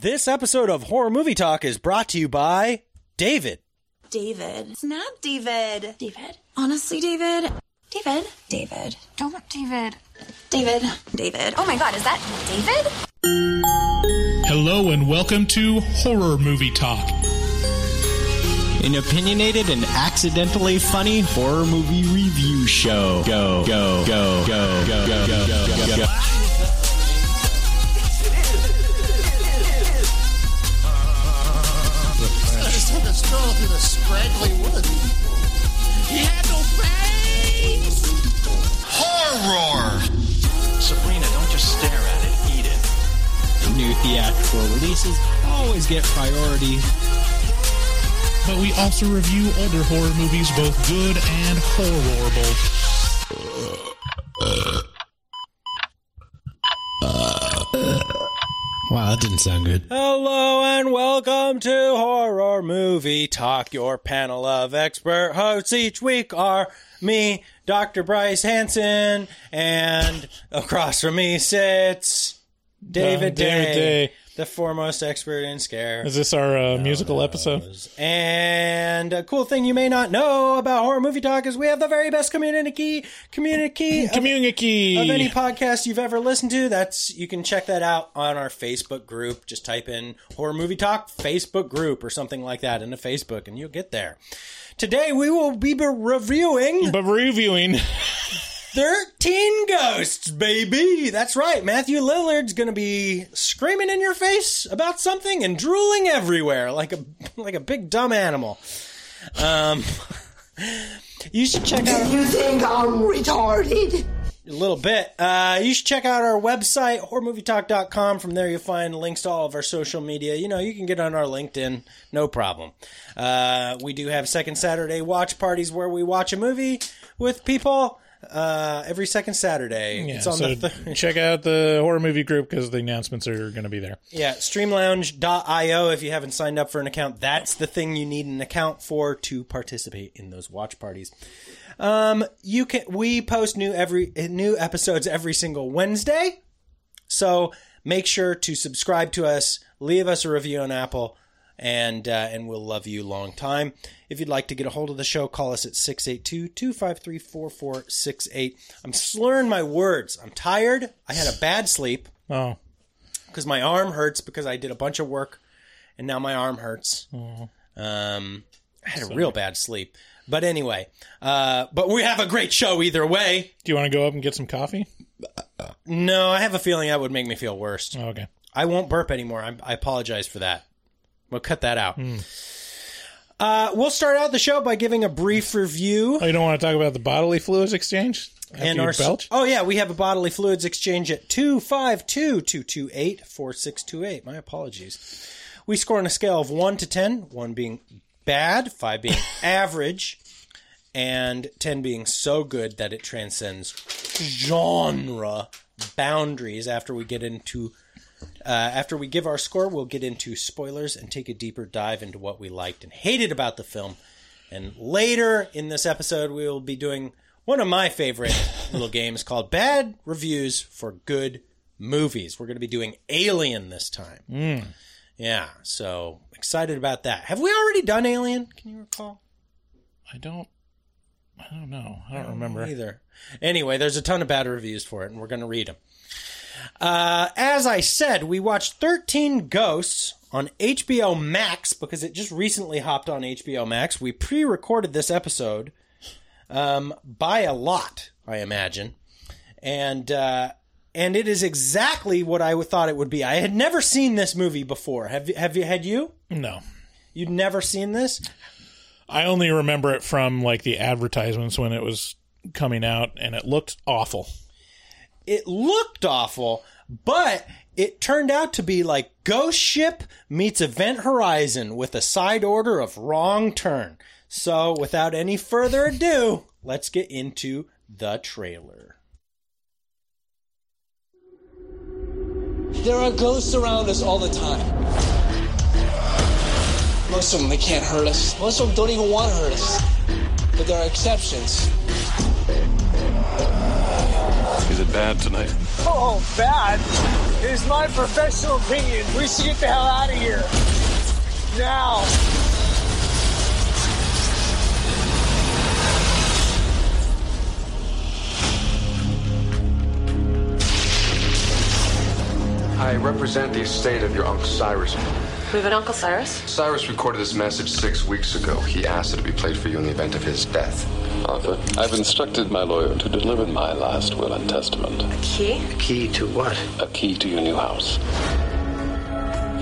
This episode of Horror Movie Talk is brought to you by David. David. Snap, David. David. Honestly, David. David. David. Don't, David. David. David. Oh my god, is that David? Hello and welcome to Horror Movie Talk. An opinionated and accidentally funny horror movie review show. Go, go, go, go, go, go, go, go, go. I stroll through scraggly woods. He had no face! Horror! Sabrina, don't just stare at it, eat it. New theatrical releases always get priority. But we also review older horror movies, both good and horrible. Uh, uh, Wow, that didn't sound good. Hello and welcome to Horror Movie Talk. Your panel of expert hosts each week are me, Dr. Bryce Hanson, and across from me sits David, Uh, David Day, Day. The foremost expert in scare. Is this our uh, musical episode? And a cool thing you may not know about Horror Movie Talk is we have the very best community community of, Community. of any podcast you've ever listened to. That's you can check that out on our Facebook group. Just type in Horror Movie Talk Facebook group or something like that into Facebook, and you'll get there. Today we will be reviewing but reviewing. 13 Ghosts, baby. That's right. Matthew Lillard's going to be screaming in your face about something and drooling everywhere like a like a big dumb animal. Um You should check out You think I'm retarded? a little bit. Uh, you should check out our website, horrormovietalk.com. From there, you'll find links to all of our social media. You know, you can get on our LinkedIn, no problem. Uh, we do have second Saturday watch parties where we watch a movie with people uh, every second Saturday. Yeah, it's on so the th- check out the horror movie group because the announcements are going to be there. Yeah, streamlounge.io if you haven't signed up for an account. That's the thing you need an account for to participate in those watch parties. Um, you can we post new every new episodes every single Wednesday. So make sure to subscribe to us, leave us a review on Apple, and uh, and we'll love you long time. If you'd like to get a hold of the show, call us at 682-253-4468. I'm slurring my words. I'm tired. I had a bad sleep Oh, because my arm hurts because I did a bunch of work and now my arm hurts. Um, I had a real bad sleep. But anyway, uh, but we have a great show either way. do you want to go up and get some coffee? No, I have a feeling that would make me feel worse. Oh, okay. I won't burp anymore. I, I apologize for that. We'll cut that out. Uh, we'll start out the show by giving a brief review. Oh, you don't want to talk about the bodily fluids exchange and our belch? oh yeah, we have a bodily fluids exchange at 252-228-4628. My apologies. We score on a scale of 1 to 10, 1 being bad, 5 being average, and 10 being so good that it transcends genre boundaries after we get into uh, after we give our score, we'll get into spoilers and take a deeper dive into what we liked and hated about the film. And later in this episode, we will be doing one of my favorite little games called Bad Reviews for Good Movies. We're going to be doing Alien this time. Yeah, so excited about that. Have we already done Alien? Can you recall? I don't. I don't know. I don't remember. either. Anyway, there's a ton of bad reviews for it, and we're going to read them. Uh, as I said, we watched 13 Ghosts on HBO Max because it just recently hopped on HBO Max. We pre recorded this episode um, by a lot, I imagine. And. Uh, and it is exactly what I thought it would be. I had never seen this movie before. Have you, have you had you? No. You'd never seen this? I only remember it from like the advertisements when it was coming out, and it looked awful. It looked awful, but it turned out to be like Ghost Ship meets Event Horizon with a side order of wrong turn. So, without any further ado, let's get into the trailer. There are ghosts around us all the time. Most of them, they can't hurt us. Most of them don't even want to hurt us. But there are exceptions. Is it bad tonight? Oh, bad. It is my professional opinion. We should get the hell out of here. Now. I represent the estate of your Uncle Cyrus. We have an Uncle Cyrus? Cyrus recorded this message six weeks ago. He asked it to be played for you in the event of his death. Arthur, I've instructed my lawyer to deliver my last will and testament. A key? A key to what? A key to your new house.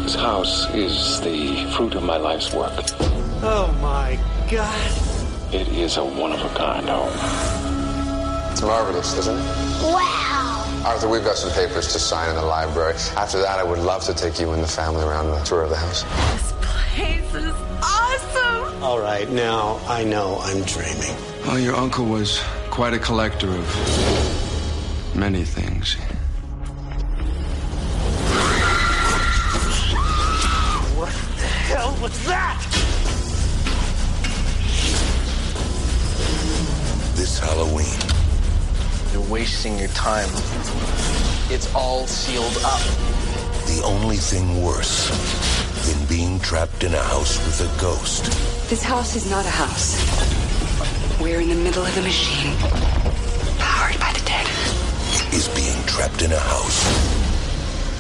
This house is the fruit of my life's work. Oh my god. It is a one of a kind home. It's marvelous, isn't it? Wow. Arthur, we've got some papers to sign in the library. After that, I would love to take you and the family around on a tour of the house. This place is awesome. All right, now I know I'm dreaming. Well, your uncle was quite a collector of many things. What the hell was that? This Halloween, You're wasting your time. It's all sealed up. the only thing worse than being trapped in a house with a ghost This house is not a house. We're in the middle of a machine. Powered by the dead. is being trapped in a house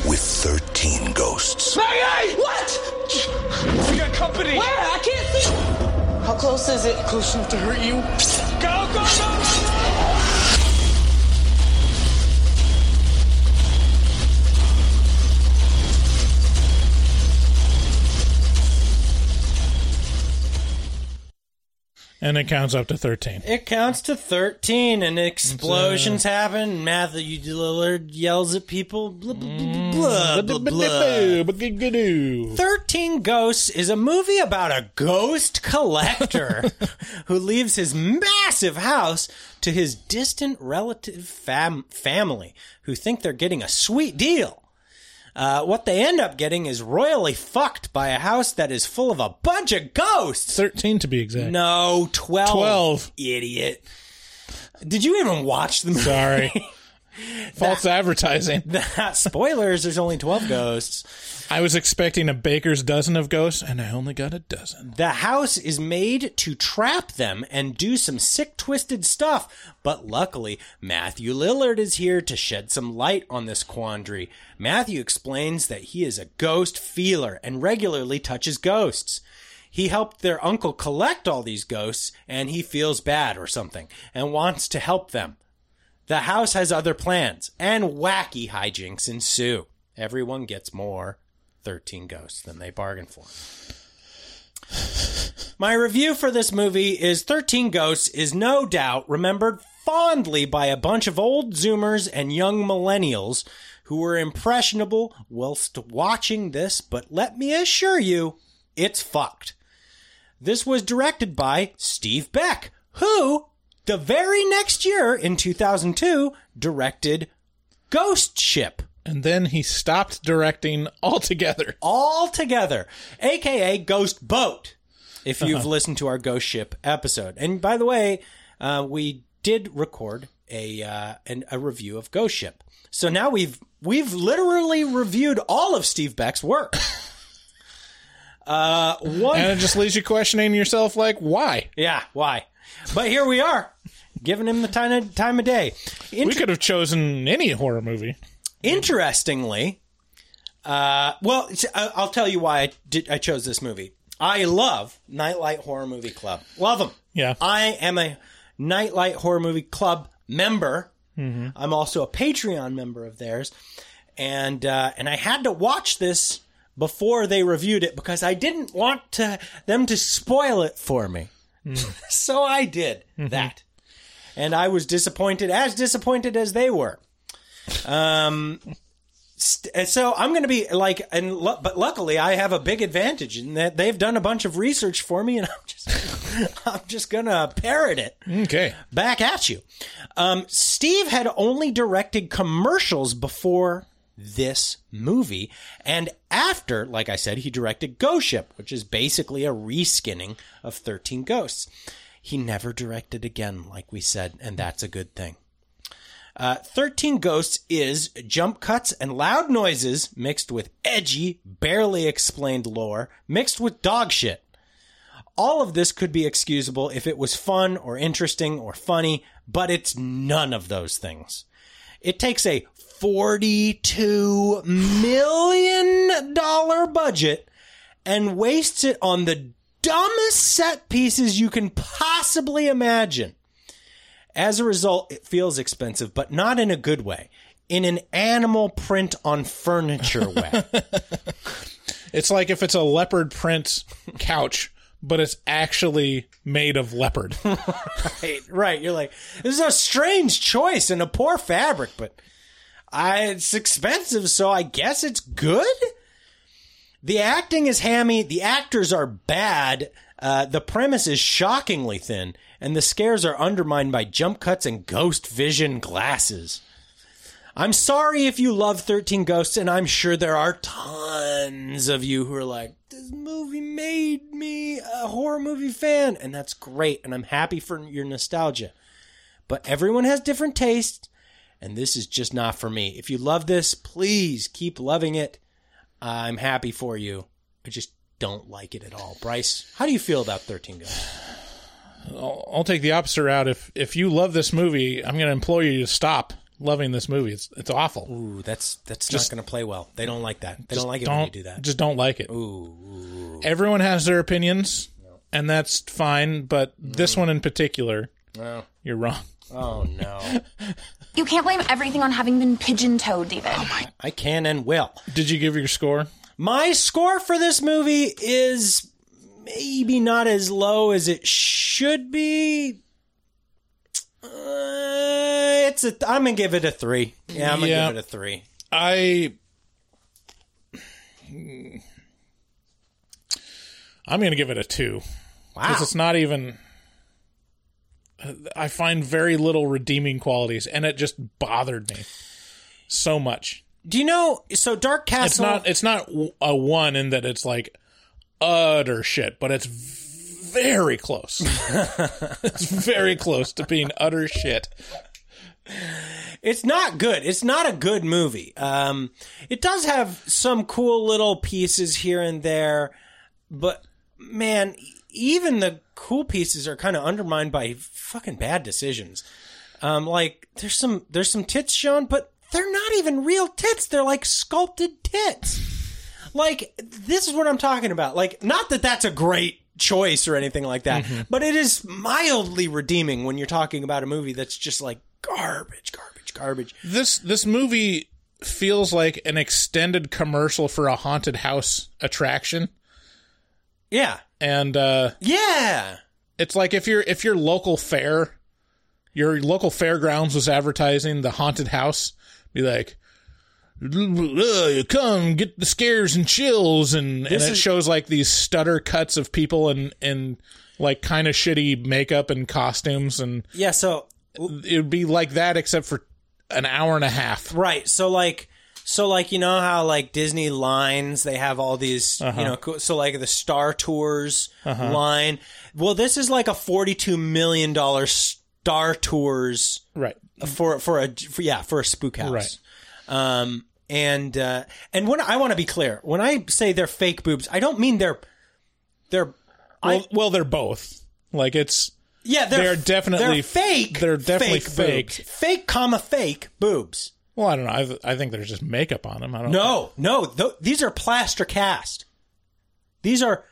with 13 ghosts. Maggie! What? We got company. Where? I can't see. How close is it? Close enough to hurt you. Go, go, go, go! And it counts up to 13. It counts to 13 and explosions happen. Matthew Lillard yells at people. Blah, blah, blah, blah, blah, blah. 13 Ghosts is a movie about a ghost collector who leaves his massive house to his distant relative fam- family who think they're getting a sweet deal. Uh, what they end up getting is royally fucked by a house that is full of a bunch of ghosts. 13 to be exact. No, 12. 12. Idiot. Did you even watch the movie? Sorry. False advertising. That spoilers, there's only 12 ghosts. I was expecting a baker's dozen of ghosts, and I only got a dozen. The house is made to trap them and do some sick, twisted stuff. But luckily, Matthew Lillard is here to shed some light on this quandary. Matthew explains that he is a ghost feeler and regularly touches ghosts. He helped their uncle collect all these ghosts, and he feels bad or something and wants to help them. The house has other plans, and wacky hijinks ensue. Everyone gets more 13 ghosts than they bargained for. My review for this movie is 13 Ghosts is no doubt remembered fondly by a bunch of old Zoomers and young millennials who were impressionable whilst watching this, but let me assure you, it's fucked. This was directed by Steve Beck, who, the very next year in 2002, directed Ghost Ship. And then he stopped directing altogether. Altogether, aka Ghost Boat. If you've listened to our Ghost Ship episode, and by the way, uh, we did record a uh, an, a review of Ghost Ship. So now we've we've literally reviewed all of Steve Beck's work. Uh, one, And it just leaves you questioning yourself, like, why? yeah, why? But here we are, giving him the time of, time of day. We could have chosen any horror movie. Interestingly, uh, well, I'll tell you why I did. I chose this movie. I love Nightlight Horror Movie Club. Love them. Yeah. I am a Nightlight Horror Movie Club member. I'm also a Patreon member of theirs, and uh, and I had to watch this before they reviewed it because I didn't want to them to spoil it for me. so I did that, and I was disappointed, as disappointed as they were. Um, st- so I'm going to be like, and lu- but luckily I have a big advantage in that they've done a bunch of research for me, and I'm just, I'm just going to parrot it Okay. back at you. Um, Steve had only directed commercials before this movie, and after, like I said, he directed Ghost Ship, which is basically a reskinning of 13 Ghosts. He never directed again, like we said, and that's a good thing. Uh, 13 Ghosts is jump cuts and loud noises mixed with edgy, barely explained lore, mixed with dog shit. All of this could be excusable if it was fun or interesting or funny, but it's none of those things. It takes a $42 million budget and wastes it on the dumbest set pieces you can possibly imagine. As a result, it feels expensive, but not in a good way. In an animal print on furniture way. It's like if it's a leopard print couch, but it's actually made of leopard. right, right. You're like, this is a strange choice and a poor fabric, but I, it's expensive, so I guess it's good. The acting is hammy. The actors are bad. Uh, the premise is shockingly thin, and the scares are undermined by jump cuts and ghost vision glasses. I'm sorry if you love 13 Ghosts, and I'm sure there are tons of you who are like, this movie made me a horror movie fan, and that's great, and I'm happy for your nostalgia. But everyone has different tastes, and this is just not for me. If you love this, please keep loving it. I'm happy for you. I just don't like it at all. Bryce, how do you feel about 13 Ghosts? I'll, I'll take the opposite route. If if you love this movie, I'm going to implore you to stop loving this movie. It's it's awful. Ooh, that's that's Just- not going to play well. They don't like that. They don't like it don't, when you do that. Just don't like it. Ooh, Everyone has their opinions, and that's fine. But this mm. one in particular, No. you're wrong. Oh no. You can't blame everything on having been pigeon-toed, David. I can and will. Did you give your score? My score for this movie is maybe not as low as it should be. Uh, it's a. I'm gonna give it a three. Yeah, I'm gonna Yeah. give it a three. I. I'm going to give it a two. Wow. Because it's not even. I find very little redeeming qualities, and it just bothered me so much. Do you know? So Dark Castle. It's not. It's not a one in that it's like utter shit, but it's very close. it's very close to being utter shit. It's not good. It's not a good movie. Um, it does have some cool little pieces here and there, but man, even the cool pieces are kind of undermined by fucking bad decisions. Um, like there's some there's some tits shown, but they're not even real tits. They're like sculpted tits. Like this is what I'm talking about. Like not that that's a great choice or anything like that, but it is mildly redeeming when you're talking about a movie that's just like garbage, garbage, garbage. This this movie feels like an extended commercial for a haunted house attraction. Yeah. And uh Yeah. it's like if your if your local fair your local fairgrounds was advertising the haunted house, be like "Uh, come get the scares and chills and, and it is- shows like these stutter cuts of people and in like kind of shitty makeup and costumes and Yeah, so it would be like that except for an hour and a half. right, so like so like you know how like Disney lines they have all these Uh-huh. you know so like the Star Tours line. Well, this is like a 42 million dollar Star Tours Right. for for a for, yeah, for a spook house. Right. Um and uh and when I want to be clear, when I say they're fake boobs, I don't mean they're they're Well, well, they're both. Like it's yeah, they're, they're definitely they're fake. They're definitely fake. fake. Fake, comma fake boobs. Well, I don't know. I, th- I think there's just makeup on them. I don't. No, no, th- these are plaster cast. These are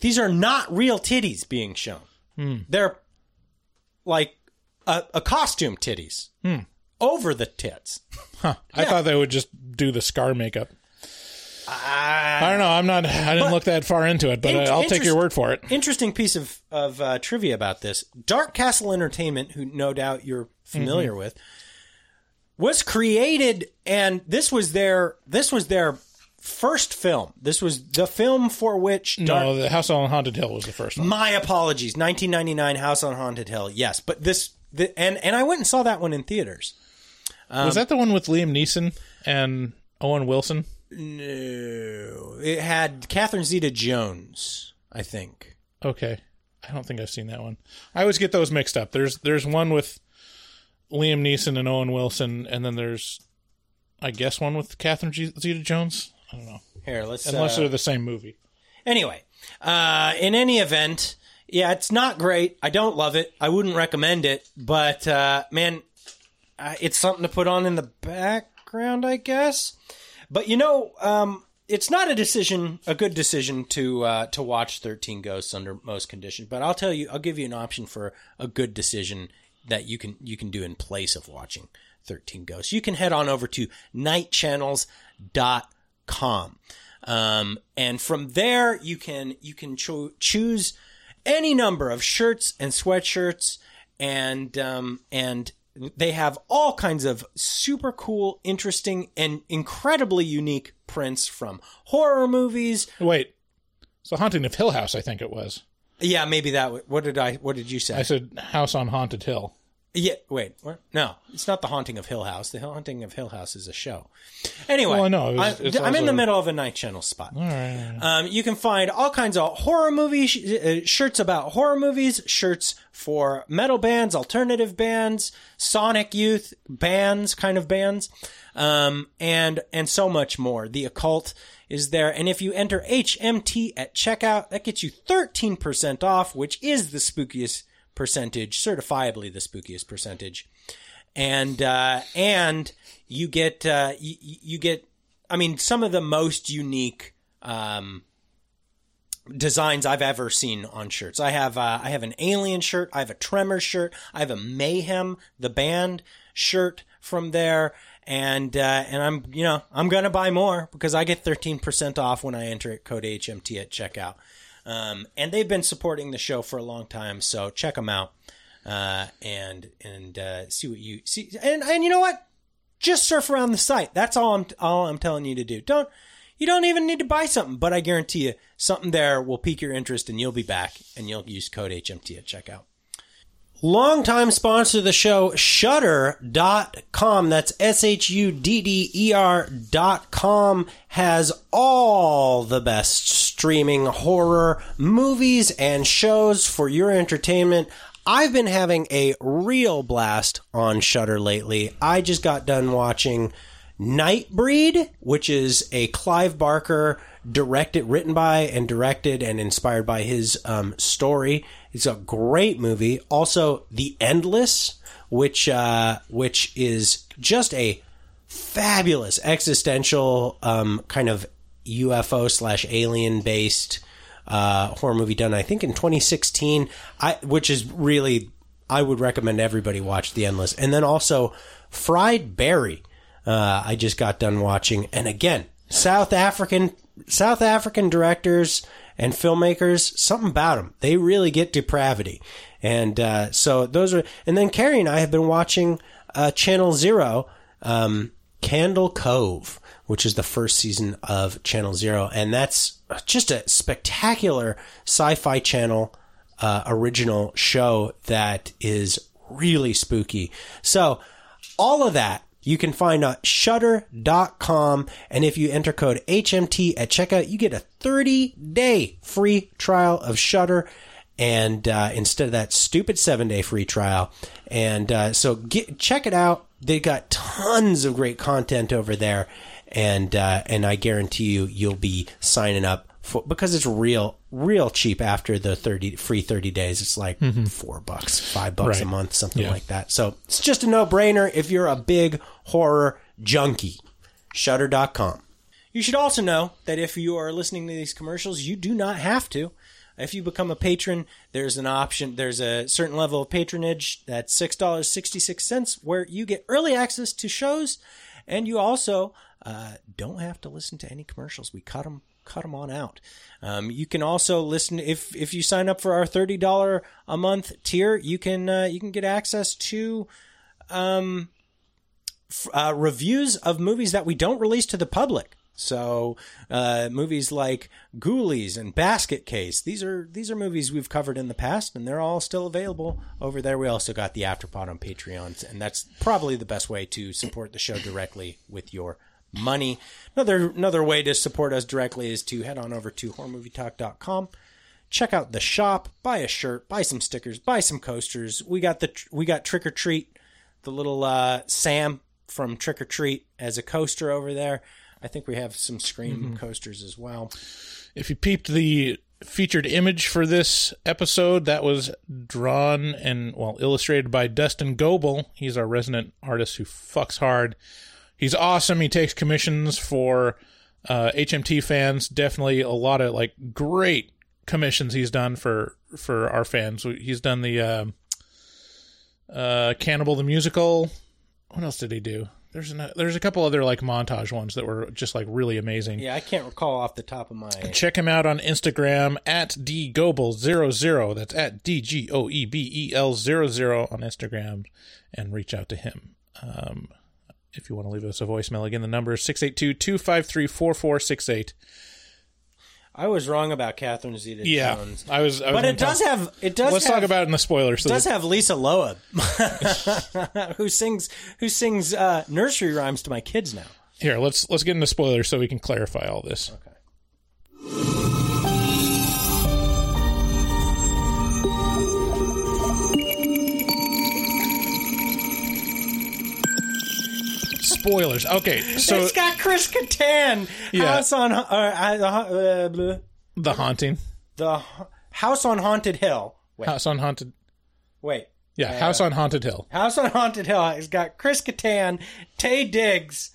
these are not real titties being shown. Hmm. They're like a, a costume titties over the tits. Huh. I thought they would just do the scar makeup. Ah. I don't know. I'm not. I didn't look that far into it, but Int- I'll take your word for it. Interesting piece of of uh, trivia about this: Dark Castle Entertainment, who no doubt you're familiar Mm-hmm. with, was created, and this was their this was their first film. This was the film for which Dark, No, the House on Haunted Hill was the first one. My apologies. 1999 House on Haunted Hill. Yes, but this the, and and I went and saw that one in theaters. was that the one with Liam Neeson and Owen Wilson? No, it had Catherine Zeta-Jones, I think. Okay, I don't think I've seen that one. I always get those mixed up. There's there's one with Liam Neeson and Owen Wilson, and then there's, I guess, one with Catherine Zeta Jones. I don't know. Here, let's Unless uh, they're the same movie. Anyway, uh, in any event, yeah, it's not great. I don't love it. I wouldn't recommend it, but uh, man, uh, it's something to put on in the background, I guess. But you know, um, it's not a decision, a good decision to uh, to watch Thirteen Ghosts under most conditions. But I'll tell you, I'll give you an option for a good decision that you can you can do in place of watching Thirteen Ghosts. You can head on over to nightchannels.com. Um, and from there you can you can cho- choose any number of shirts and sweatshirts and um, and they have all kinds of super cool, interesting, and incredibly unique prints from horror movies. Wait, so Haunting of Hill House, I think it was. Yeah, maybe that. What did I? What did you say? I said House on Haunted Hill. Yeah, wait. What? No, it's not the Haunting of Hill House. The Haunting of Hill House is a show. Anyway, Well, I know. It was- I, am in the middle of a night channel spot. Right. Um, you can find all kinds of horror movie sh- uh, shirts about horror movies, shirts for metal bands, alternative bands, Sonic Youth bands, kind of bands, um, and and so much more. The occult is there, and if you enter HMT at checkout, that gets you 13% off, which is the spookiest percentage, certifiably the spookiest percentage and uh, and you get uh, you, you get I mean some of the most unique um, designs I've ever seen on shirts. I have uh, I have an alien shirt, I have a Tremor shirt, I have a Mayhem the band shirt from there. And uh, and I'm you know I'm gonna buy more because I get 13% off when I enter code HMT at checkout. Um, and they've been supporting the show for a long time, so check them out uh, and and uh, see what you see. And and you know what? Just surf around the site. That's all I'm all I'm telling you to do. Don't you don't even need to buy something, but I guarantee you something there will pique your interest, and you'll be back, and you'll use code HMT at checkout. Longtime sponsor of the show, Shudder.com. That's S H U D D E R dot com has all the best streaming horror movies and shows for your entertainment. I've been having a real blast on Shudder lately. I just got done watching Nightbreed, which is a Clive Barker directed, written by, and directed and inspired by his um, story. It's a great movie. Also, The Endless, which uh, which is just a fabulous existential um, kind of UFO slash alien based uh, horror movie done, I think, in 2016. I which is really I would recommend everybody watch The Endless, and then also Fried Barry. Uh, I just got done watching, and again, South African South African directors and filmmakers, something about them. They really get depravity, and uh, so those are. And then Carrie and I have been watching uh, Channel Zero, um, Candle Cove, which is the first season of Channel Zero, and that's just a spectacular sci-fi channel uh, original show that is really spooky. So all of that you can find on shudder.com. And if you enter code HMT at checkout, you get a 30 day free trial of Shudder. And uh, instead of that stupid seven day free trial. And uh, so get, check it out. They got tons of great content over there. And, uh, and I guarantee you, you'll be signing up for, because it's real, real cheap after the 30 free 30 days. It's like Mhm. four bucks, five bucks a month, something Yeah. like that. So it's just a no brainer if you're a big horror junkie. Shudder.com. You should also know that if you are listening to these commercials, you do not have to. If you become a patron, there's an option, there's a certain level of patronage that's $6.66 where you get early access to shows and you also uh, don't have to listen to any commercials. We cut them cut them on out. Um, you can also listen if if you sign up for our thirty dollar a month tier. You can uh, you can get access to um, f- uh, reviews of movies that we don't release to the public. So uh, movies like Ghoulies and Basket Case. These are these are movies we've covered in the past, and they're all still available over there. We also got the Afterpod on Patreon, and that's probably the best way to support the show directly with your money. Another another way to support us directly is to head on over to horrormovietalk.com. Check out the shop, buy a shirt, buy some stickers, buy some coasters. We got the we got Trick or Treat the little uh, Sam from Trick or Treat as a coaster over there. I think we have some Scream Mm-hmm. coasters as well. If you peeped the featured image for this episode, that was drawn and well illustrated by Dustin Goebel. He's our resident artist who fucks hard. He's awesome. He takes commissions for uh, HMT fans. Definitely a lot of like great commissions he's done for for our fans. He's done the uh, uh, Cannibal the musical. What else did he do? There's an, there's a couple other like montage ones that were just like really amazing. Yeah, I can't recall off the top of my. Check him out on Instagram at dgoebel00. That's at D G O E B E L 00 on Instagram and reach out to him. Um, if you want to leave us a voicemail, again, the number is 682 253 4468. I was wrong about Catherine Zeta Yeah, Jones. I was. I was but it does tell- have. It does. Let's have, talk about it in the spoilers. It does that- have Lisa Loeb, who sings who sings uh, nursery rhymes to my kids now. Here, let's let's get into spoilers so we can clarify all this. Okay. Spoilers. Okay, so it's got Chris Kattan. Yeah. House on uh, uh, uh, the haunting, the House on Haunted Hill. Wait, House on Haunted. wait. Yeah, Uh, House on Haunted Hill. House on Haunted Hill. It's got Chris Kattan, Taye Diggs,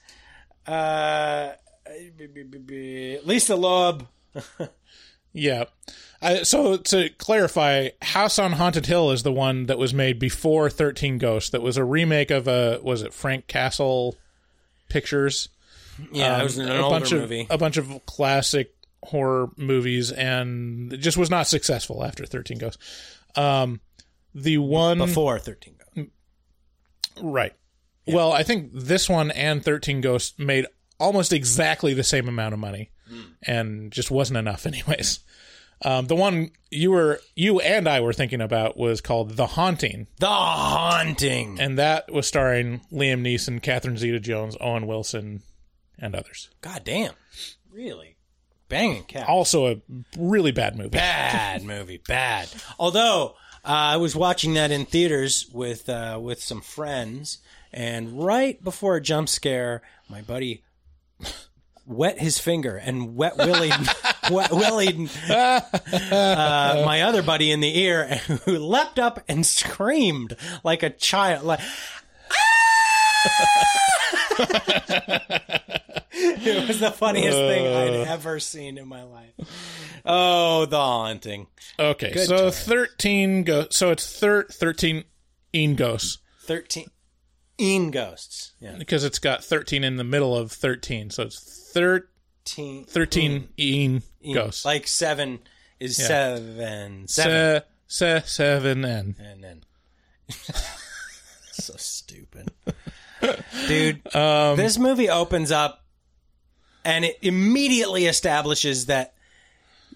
uh, Lisa Loeb. Yeah. I, so to clarify, House on Haunted Hill is the one that was made before Thirteen Ghosts. That was a remake of a was it Frank Castle Pictures? Yeah, it was an older bunch movie. of a bunch of classic horror movies, and it just was not successful after Thirteen Ghosts. Um, the one Before 13 Ghosts. Right. Well, I think this one and 13 Ghosts made almost exactly the same amount of money and just wasn't enough anyways. Um, the one you were you and I were thinking about was called The Haunting, The Haunting. and that was starring Liam Neeson, Catherine Zeta-Jones, Owen Wilson, and others. God damn. Really? Banging cat. Also a really bad movie. bad movie, bad. Although uh, I was watching that in theaters with uh, with some friends, and right before a jump scare, my buddy wet his finger and wet Willie, wet willied uh, my other buddy in the ear, who leapt up and screamed like a child, like. it was the funniest thing I'd ever seen in my life. Oh, the haunting. Okay, Good so time. 13 go so it's thir- 13 Een Ghosts 13 Een ghosts. Yeah. because it's got 13 in the middle of 13. So it's thir- Teen, 13 Een Een. Ghosts. Like seven is Yeah. seven. Seven. Se, se, seven N. and then. so stupid. Dude, Um, this movie opens up and it immediately establishes that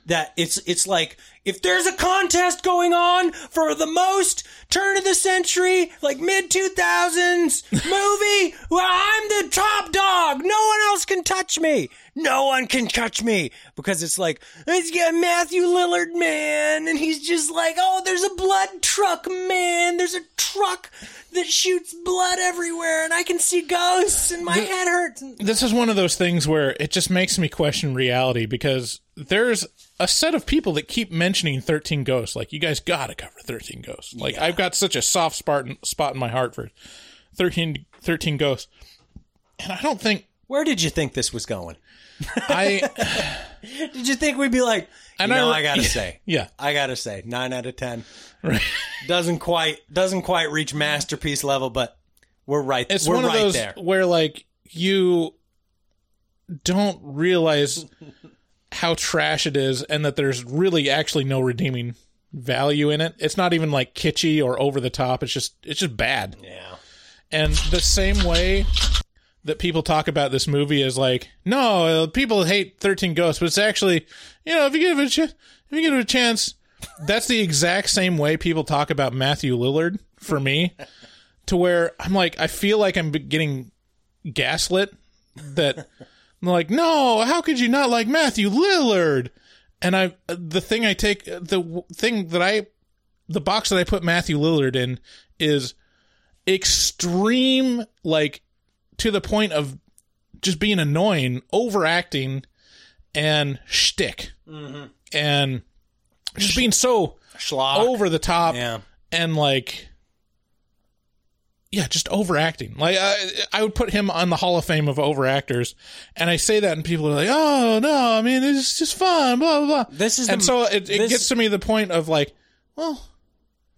that it's it's like if there's a contest going on for the most turn of the century like mid 2000s movie well I'm the top dog. No one else can touch me. No one can touch me. Because it's like it's got Matthew Lillard man. And he's just like oh there's a blood truck man. There's a truck that shoots blood everywhere and I can see ghosts and my head hurts. This is one of those things where it just makes me question reality because there's a set of people that keep mentioning 13 Ghosts. Like, you guys gotta cover 13 Ghosts. Like, I've got such a soft spot in, spot in my heart for 13, 13 Ghosts. And I don't think where did you think this was going I. Did you think we'd be like? And you know, I- I, gotta say, Yeah. I gotta say, nine out of ten Right. doesn't quite doesn't quite reach masterpiece level, but we're right. It's we're one of those there. where like you don't realize how trash it is and that there's really actually no redeeming value in it. It's not even like kitschy or over the top. It's just it's just bad. Yeah. And the same way that people talk about this movie is like, no, people hate 13 Ghosts, but it's actually, you know, if you give it a ch- if you give it a chance, that's the exact same way people talk about Matthew Lillard for me to where I'm like, I feel like I'm getting gaslit that I'm like, no, how could you not like Matthew Lillard? And I, the thing I take, the thing that I, the box that I put Matthew Lillard in is extreme, like to the point of just being annoying, overacting, and shtick, Mhm. and just being so Schlock. over the top, Yeah. and like. Yeah, just overacting. Like I, I would put him on the Hall of Fame of overactors, and I say that, and people are like, "Oh no, I mean it's just fun." Blah blah blah. This is and the- so it, it this- gets to me the point of like, well,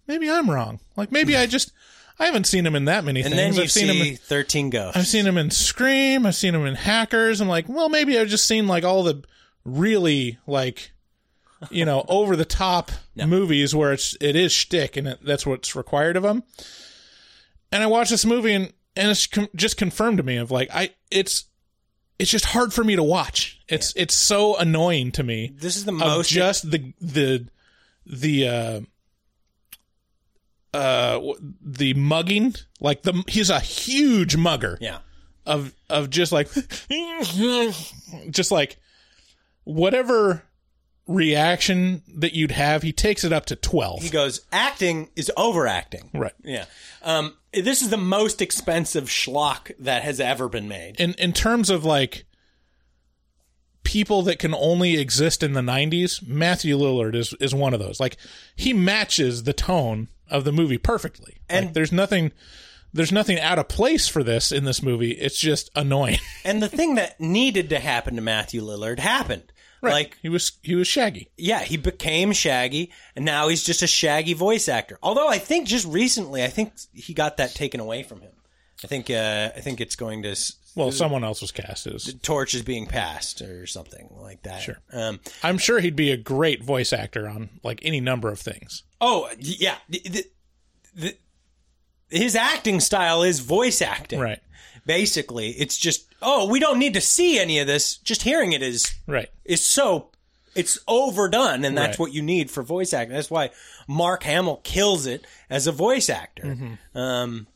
maybe I'm wrong. Like maybe I just I haven't seen him in that many And things. then I've seen see him. In, 13 Ghosts. I've seen him in Scream. I've seen him in Hackers. I'm like, well, maybe I've just seen like all the really like, you know, over the top movies where it's it is shtick and it, that's what's required of him. And I watched this movie and and it's com- just confirmed to me of like I it's it's just hard for me to watch. It's it's so annoying to me. This is the most- just the the the uh uh the mugging like the he's a huge mugger Yeah. of of just like just like whatever reaction that you'd have he takes it up to 12 He goes, acting is overacting. right Yeah. Um, this is the most expensive schlock that has ever been made. in in terms of like people that can only exist in the 90s matthew lillard is is one of those like he matches the tone of the movie perfectly and And- there's nothing there's nothing out of place for this in this movie it's just annoying And the thing that needed to happen to Matthew Lillard happened. Like he was he was shaggy yeah, he became Shaggy, and now he's just a Shaggy voice actor. Although I think just recently, I think he got that taken away from him. I think uh, I think it's going to well someone else was cast as torch is being passed or something like that. Sure. Um, i'm sure he'd be a great voice actor on like any number of things oh yeah, the, the, the, his acting style is voice acting. right Basically, it's just oh, we don't need to see any of this. Just hearing it is right is so it's overdone, and that's Right. what you need for voice acting. That's why Mark Hamill kills it as a voice actor. Mm-hmm. Um,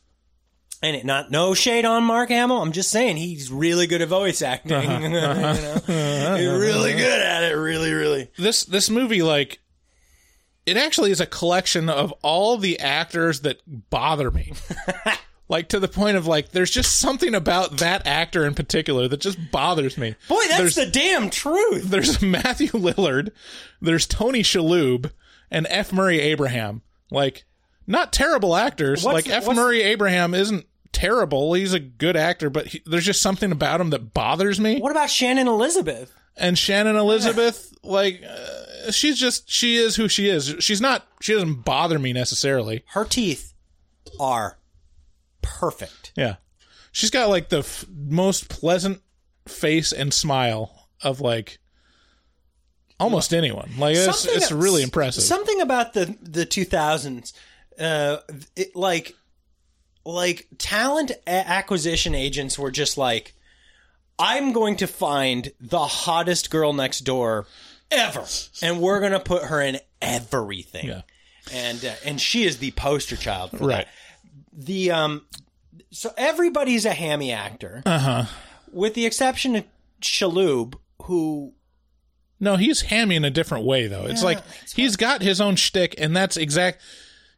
and it, not no shade on Mark Hamill. I'm just saying he's really good at voice acting. Uh-huh. you know? He's really good at it. Really, really. this this movie like it actually is a collection of all the actors that bother me like to the point of like there's just something about that actor in particular that just bothers me Boy, that's there's, the damn truth. there's matthew lillard there's tony shalhoub and f murray abraham like not terrible actors What's like the- f murray abraham isn't terrible he's a good actor but he, there's just something about him that bothers me What about Shannon Elizabeth? and Shannon Elizabeth, like, uh, she's just she is who she is. She's not. She doesn't bother me necessarily. Her teeth are perfect. Yeah, she's got like the f- most pleasant face and smile of like almost anyone. Like it's Something it's really impressive. Something about the the 2000s, uh, it, like like talent a- acquisition agents were just like, I'm going to find the hottest girl next door ever, and we're gonna put her in everything. Yeah. And uh, and she is the poster child for right. that. The um, so everybody's a hammy actor, Uh huh. with the exception of Shalhoub, who No, he's hammy in a different way though. It's Yeah, like he's got his own shtick, and that's exact.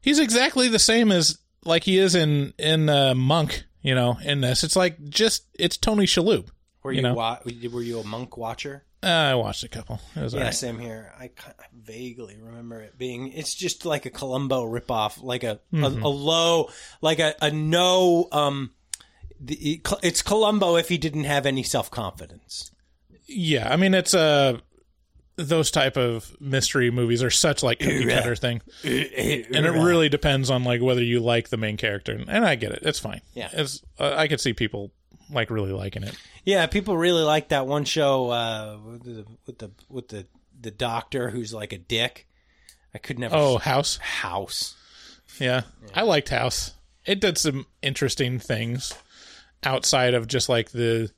He's exactly the same as like he is in in uh, Monk. You know, in this, it's like just it's Tony Shalhoub. were You you, know? wa- were you a monk watcher? Uh, I watched a couple. It was Yeah, alright. same here. I, I vaguely remember it being. It's just like a Columbo ripoff, like a Mhm. a, a low, like a, a no. Um, the, it's Columbo if he didn't have any self confidence. Yeah, I mean it's uh those type of mystery movies are such like cookie cutter thing, and it really depends on like whether you like the main character. And I get it; it's fine. Yeah. it's uh, I could see people like really liking it. Yeah, people really like that one show uh, with the with the with the the doctor who's like a dick. I could never. Oh, House. House. Yeah, I liked House. It did some interesting things outside of just like the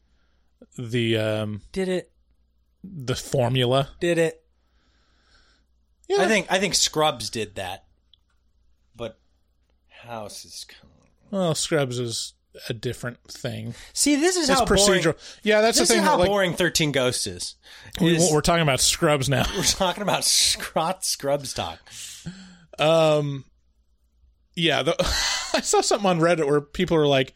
the um Did it? the formula. Did it? Yeah. I think I think Scrubs did that, but House is. kind of- Well, Scrubs is a different thing. See, this is how boring- procedural. Yeah, that's the thing. Is how that, like, boring Thirteen Ghosts is. we, we're talking about Scrubs now. We're talking about Scrot Scrubs talk. Um, yeah, the, I saw something on Reddit where people were like,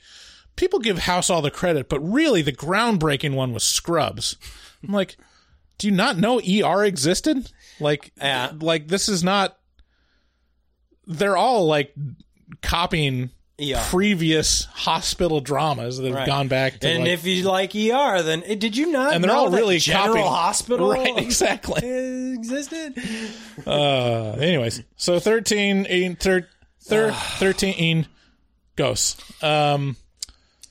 people give House all the credit, but really the groundbreaking one was Scrubs. I'm like, do you not know ER existed? Like, Yeah. like this is not. They're all like copying ER. previous hospital dramas that have Right. gone back to And like, if you like ER, then eh, did you not? and they're know all really General copying Hospital right? Exactly. existed. Uh, anyways, so 13, eight, thir- thir- 13 ghosts. Um,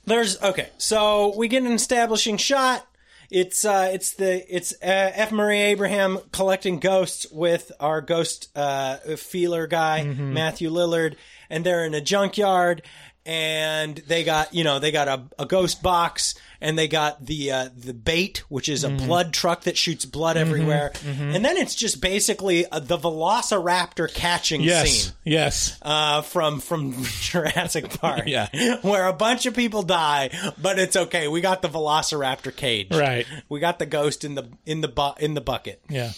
There's okay. So we get an establishing shot. It's uh, it's the it's uh, F. Murray Abraham collecting ghosts with our ghost uh, feeler guy Mm-hmm. Matthew Lillard, and they're in a junkyard, and they got you know they got a, a ghost box, and they got the uh, the bait, which is a Mm-hmm. blood truck that shoots blood everywhere, and then it's just basically uh, the Velociraptor catching yes, scene yes. uh, from from Jurassic Park. Yeah. where a bunch of people die, but it's okay. We got the Velociraptor cage. Right. We got the ghost in the in the bu- in the bucket. Yeah.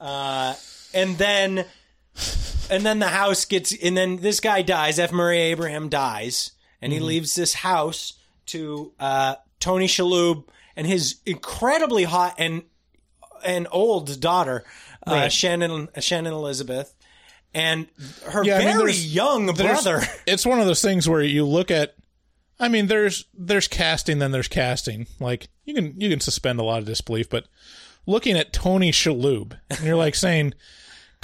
Uh, and then and then the house gets and then this guy dies. F. Murray Abraham dies, and Mm-hmm. he leaves this house to uh, Tony Shalhoub and his incredibly hot and and old daughter, uh, Right. Shannon Shannon Elizabeth. And her Yeah, I mean, very young brother. It's one of those things where you look at. I mean, there's there's casting, then there's casting. Like you can you can suspend a lot of disbelief, but looking at Tony Shalhoub, and you're like saying,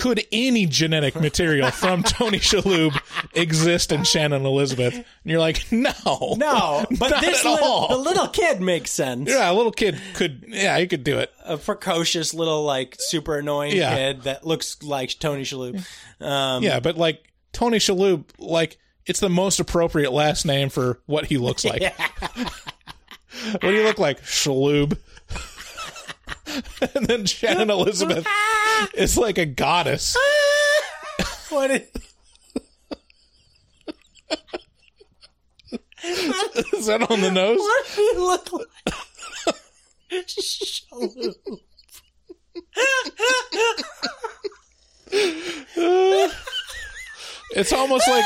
could any genetic material from Tony Shalhoub exist in Shannon Elizabeth? And you're like, no, No, but this little, all. the little kid makes sense. yeah, a little kid could, yeah, he could do it. A precocious little, like, super annoying Yeah. kid that looks like Tony Shalhoub. Um, Yeah, but like Tony Shalhoub, like it's the most appropriate last name for what he looks like. what do you look like? Shalhoub. and then Shannon Elizabeth is like a goddess. What is, Is that on the nose? what do you look like? It's almost like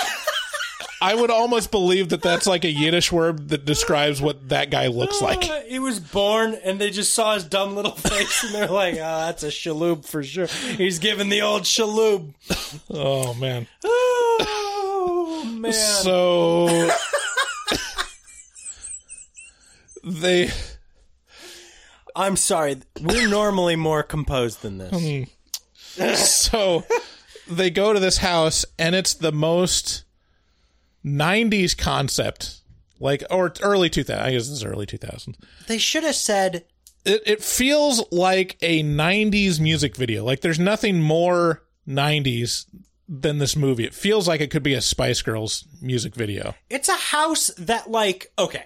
I would almost believe that that's like a Yiddish word that describes what that guy looks like. Uh, he was born and they just saw his dumb little face and they're like, oh, that's a Shalhoub for sure. He's giving the old Shalhoub. Oh man. Oh, man. So they I'm sorry. We're normally more composed than this. so they go to this house and it's the most 90s concept like or early 2000 i guess this is early 2000s They should have said it, it feels like a 90s music video. Like there's nothing more 90s than this movie. It feels like it could be a spice girls music video. It's a house that like okay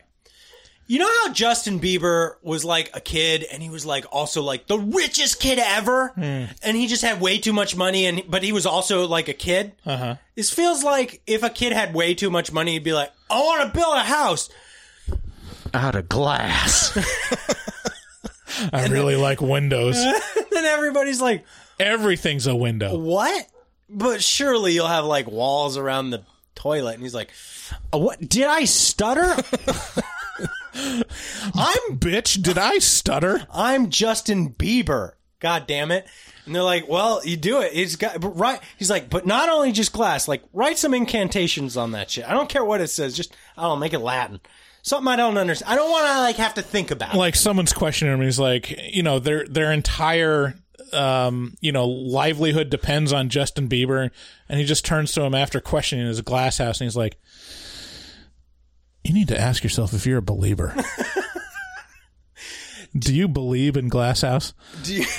you know how justin bieber was like a kid and he was like also like the richest kid ever? And he just had way too much money and but he was also like a kid? Uh-huh. This feels like if a kid had way too much money he'd be like i want to build a house. Out of glass. i really like windows. Then everybody's like everything's a window. What? But surely you'll have like walls around the toilet and he's like "Uh, what? Did i stutter i'm bitch did i stutter I'm Justin Bieber. God damn it. And they're like, well, you do it. He's got, but right. He's like, but not only just glass, like write some incantations on that shit. I don't care what it says. Just, I don't know, make it Latin. Something I don't understand. I don't want to like have to think about like someone's questioning him he's like you know their their entire um you know livelihood depends on Justin Bieber and he just turns to him after questioning his glass house and he's like you need to ask yourself if you're a believer do you believe in glass house Do you-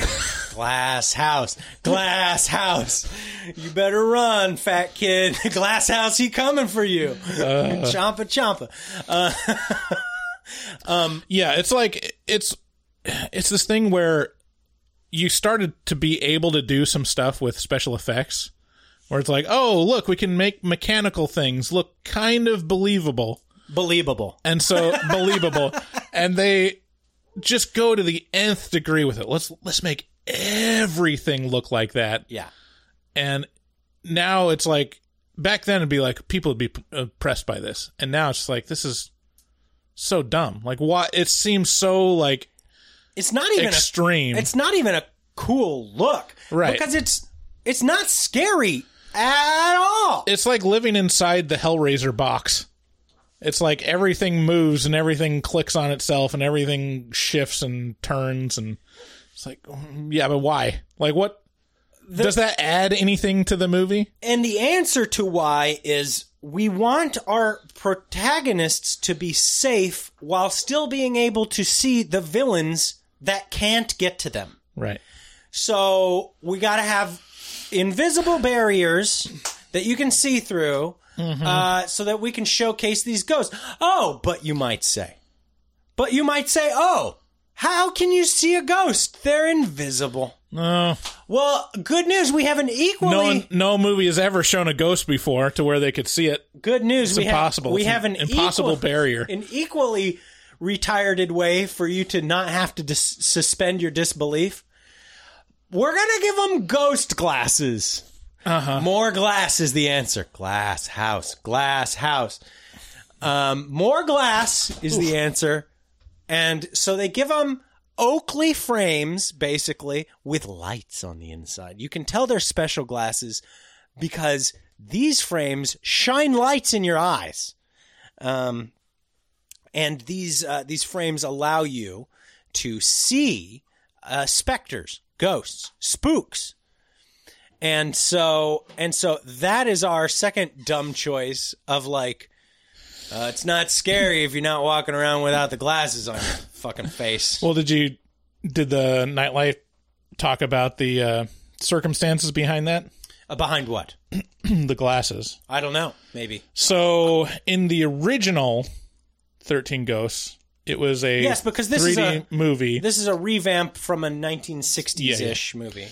glass house, glass house. You better run, fat kid. Glass house, he coming for you. Champa, champa. Uh, yeah it's like it's it's this thing where you started to be able to do some stuff with special effects where it's like oh look we can make mechanical things look kind of believable believable. and so believable and they just go to the nth degree with it let's let's make everything look like that Yeah. and now it's like back then it'd be like people would be impressed uh, by this, and now it's like this is so dumb. Like why? It seems so like It's not even extreme. A, it's not even a cool look, Right. Because it's it's not scary at all. it's like living inside the Hellraiser box. It's like everything moves and everything clicks on itself and everything shifts and turns and it's like mm, yeah, but why? Like what does that add anything to the movie? And the answer to why is we want our protagonists to be safe while still being able to see the villains that can't get to them. Right. So we got to have invisible barriers that you can see through uh, so that we can showcase these ghosts. Oh, but you might say, but you might say, oh, how can you see a ghost? They're invisible. No. Well, good news. We have an equally No one, no movie has ever shown a ghost before to where they could see it. good news. It's we impossible. Have, we have an an impossible equal- barrier. An equally retarded way for you to not have to dis- suspend your disbelief. We're gonna give them ghost glasses. Uh-huh. More glass is the answer. Glass house. Glass house. Um, more glass is the answer. And so they give them Oakley frames, basically, with lights on the inside. You can tell they're special glasses because these frames shine lights in your eyes. Um, and these uh, these frames allow you to see uh, specters, ghosts, spooks. And so and so that is our second dumb choice of like uh, it's not scary if you're not walking around without the glasses on your fucking face. Well, did you did the nightlight talk about the uh, circumstances behind that? Uh, behind what? the glasses. I don't know. Maybe. So in the original Thirteen Ghosts, it was a Yes, because this 3D is a movie. This is a revamp from a 1960s ish movie.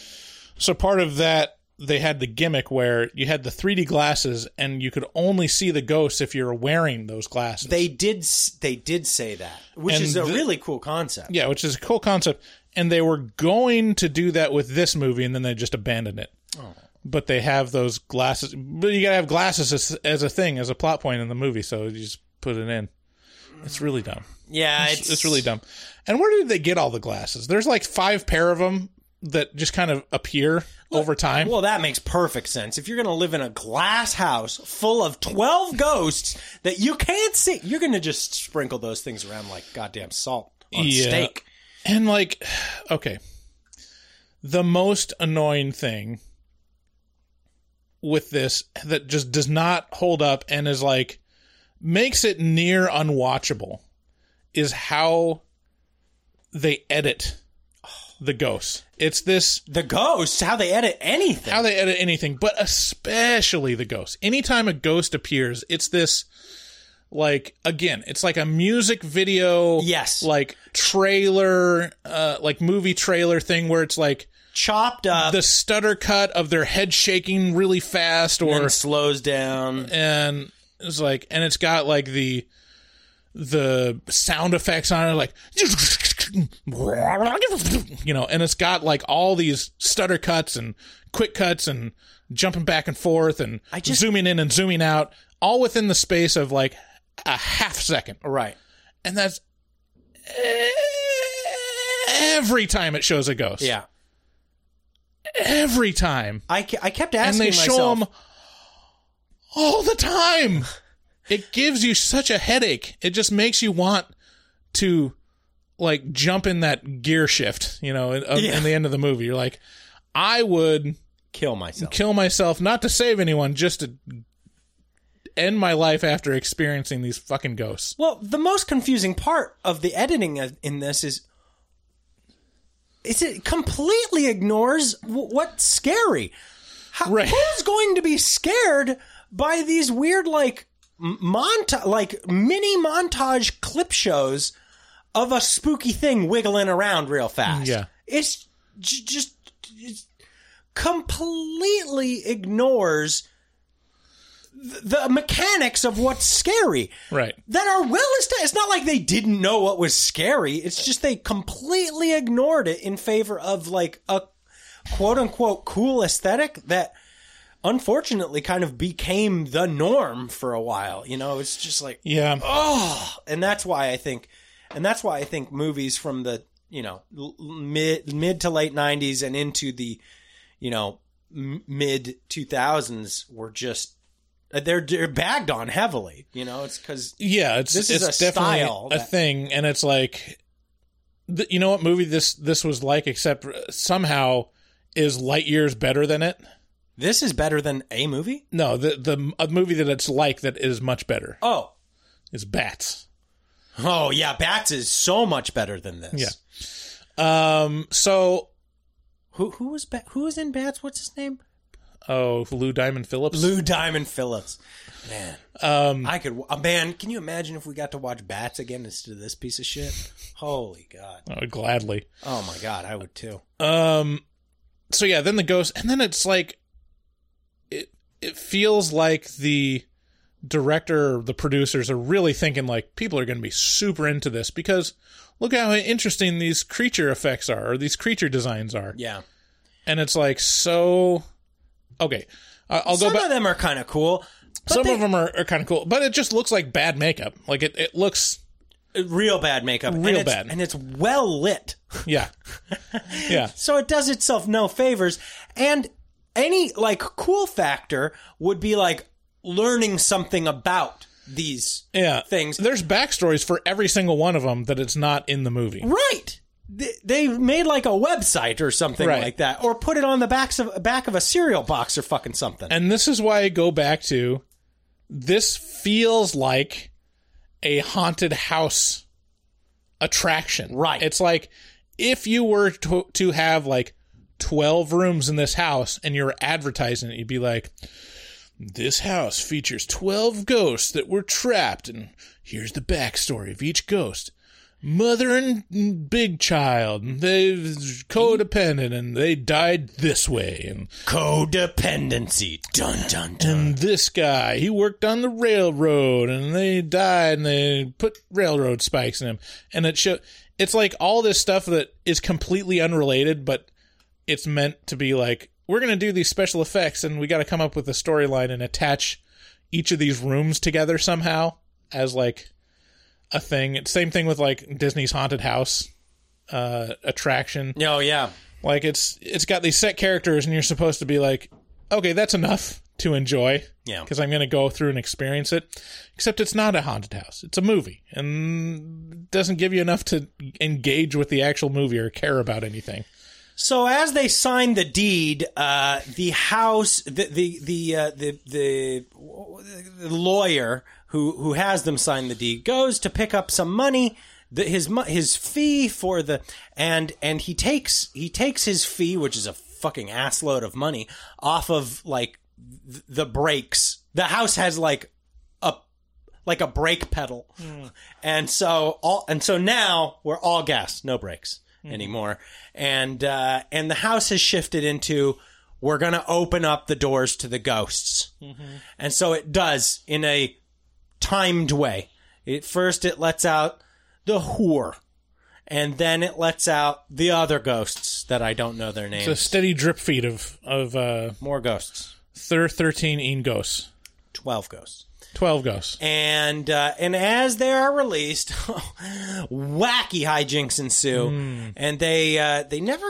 So part of that, they had the gimmick where you had the 3D glasses, and you could only see the ghosts if you're wearing those glasses. They did. They did say that, which And is a the- really cool concept. yeah, which is a cool concept. And they were going to do that with this movie, and then they just abandoned it. Oh. But they have those glasses. But you gotta have glasses as, as a thing, as a plot point in the movie. So you just put it in. It's really dumb. Yeah, It's, it's, it's really dumb. And where did they get all the glasses? There's like five pair of them that just kind of appear over time. Well, that makes perfect sense. If you're going to live in a glass house full of 12 ghosts that you can't see, you're going to just sprinkle those things around like goddamn salt on Yeah. steak. And like, okay, the most annoying thing with this that just does not hold up and is like makes it near unwatchable is how they edit the ghosts. It's this The ghosts, how they edit anything. how they edit anything, but especially the ghosts. Anytime a ghost appears, it's this like again, it's like a music video, Yes. like trailer, uh, like movie trailer thing where it's like Chopped up, the stutter cut of their head shaking really fast, and or slows down. and it's like, and it's got like the the sound effects on it, like you know, and it's got like all these stutter cuts and quick cuts and jumping back and forth and I just- zooming in and zooming out, all within the space of like a half second, Right. and that's every time it shows a ghost. Yeah. every time, I, I kept and asking they myself. show them all the time. It gives you such a headache. It just makes you want to like jump in that gear shift, you know, in, Yeah. in the end of the movie. You're like, I would kill myself. kill myself not to save anyone, just to end my life after experiencing these fucking ghosts. Well, the most confusing part of the editing in this is it completely ignores w- what's scary. How, Right. Who's going to be scared by these weird like montage, like mini montage clip shows of a spooky thing wiggling around real fast? Yeah. it's j- just it completely ignores the mechanics of what's scary Right. that are well established. It's not like they didn't know what was scary. It's just they completely ignored it in favor of like a quote unquote cool aesthetic that unfortunately kind of became the norm for a while. You know, it's just like Yeah. oh, and that's why I think, and that's why I think movies from the you know mid mid to late '90s and into the you know mid 2000s were just uh, they're they're bagged on heavily. You know, it's because Yeah, it's This is a definitely style a that- thing, and it's like, you know what movie this this was like, except somehow is light years better than it. this is better than a movie. No, the the a movie that it's like that is much better Oh, is Bats. Oh yeah, Bats is so much better than this. Yeah. Um. So, Who who was ba- who was in Bats? What's his name? oh, Lou Diamond Phillips. Lou Diamond Phillips. Man, Um. I could. Uh, man, can you imagine if we got to watch Bats again instead of this piece of shit? Holy God! oh, gladly. Oh my God, I would too. Um. So yeah, then the ghost, and then it's like, it it feels like the director, the producers are really thinking like people are going to be super into this because look how interesting these creature effects are or these creature designs are, Yeah, and it's like so. Okay, I'll go some of them are kind of cool. Some they- of them are, are kind of cool, but it just looks like bad makeup. Like it, it looks, real bad makeup, and Real it's- bad. and it's well lit. yeah, yeah. So it does itself no favors. And any like cool factor would be like learning something about these Yeah, things. There's backstories for every single one of them that it's not in the movie. Right. They, made like a website or something Right. like that, or put it on the backs of back of a cereal box or fucking something. And this is why I go back to this feels like a haunted house attraction. Right. It's like if you were to, to have like 12 rooms in this house and you're advertising it, you'd be like, this house features 12 ghosts that were trapped, and here's the backstory of each ghost. Mother and big child, they codependent, and they died this way, and Codependency. Dun dun dun. and this guy, he worked on the railroad and they died and they put railroad spikes in him. And it show it's like all this stuff that is completely unrelated, but it's meant to be like, we're gonna do these special effects and we gotta come up with a storyline and attach each of these rooms together somehow as like a thing. Same thing with like Disney's haunted house uh attraction. Oh yeah. Like it's it's got these set characters, and you're supposed to be like, okay, that's enough to enjoy. Yeah. because I'm going to go through and experience it. Except it's not a haunted house; it's a movie, and doesn't give you enough to engage with the actual movie or care about anything. So as they sign the deed, uh, the house, the the the, uh, the the the lawyer who who has them sign the deed goes to pick up some money, the, his his fee for the and and he takes he takes his fee, which is a fucking assload of money, off of like the brakes. The house has like a like a brake pedal, and so all and so now we're all gas, no brakes anymore, and uh, and the house has shifted into we're gonna open up the doors to the ghosts, and so it does in a timed way. At first, it lets out the whore, and then it lets out the other ghosts that I don't know their names. It's a steady drip feed of of uh, More ghosts, thir- thirteen een ghosts, twelve ghosts. Twelve ghosts. and uh, and as they are released, wacky hijinks ensue, Hmm. and they uh, they never.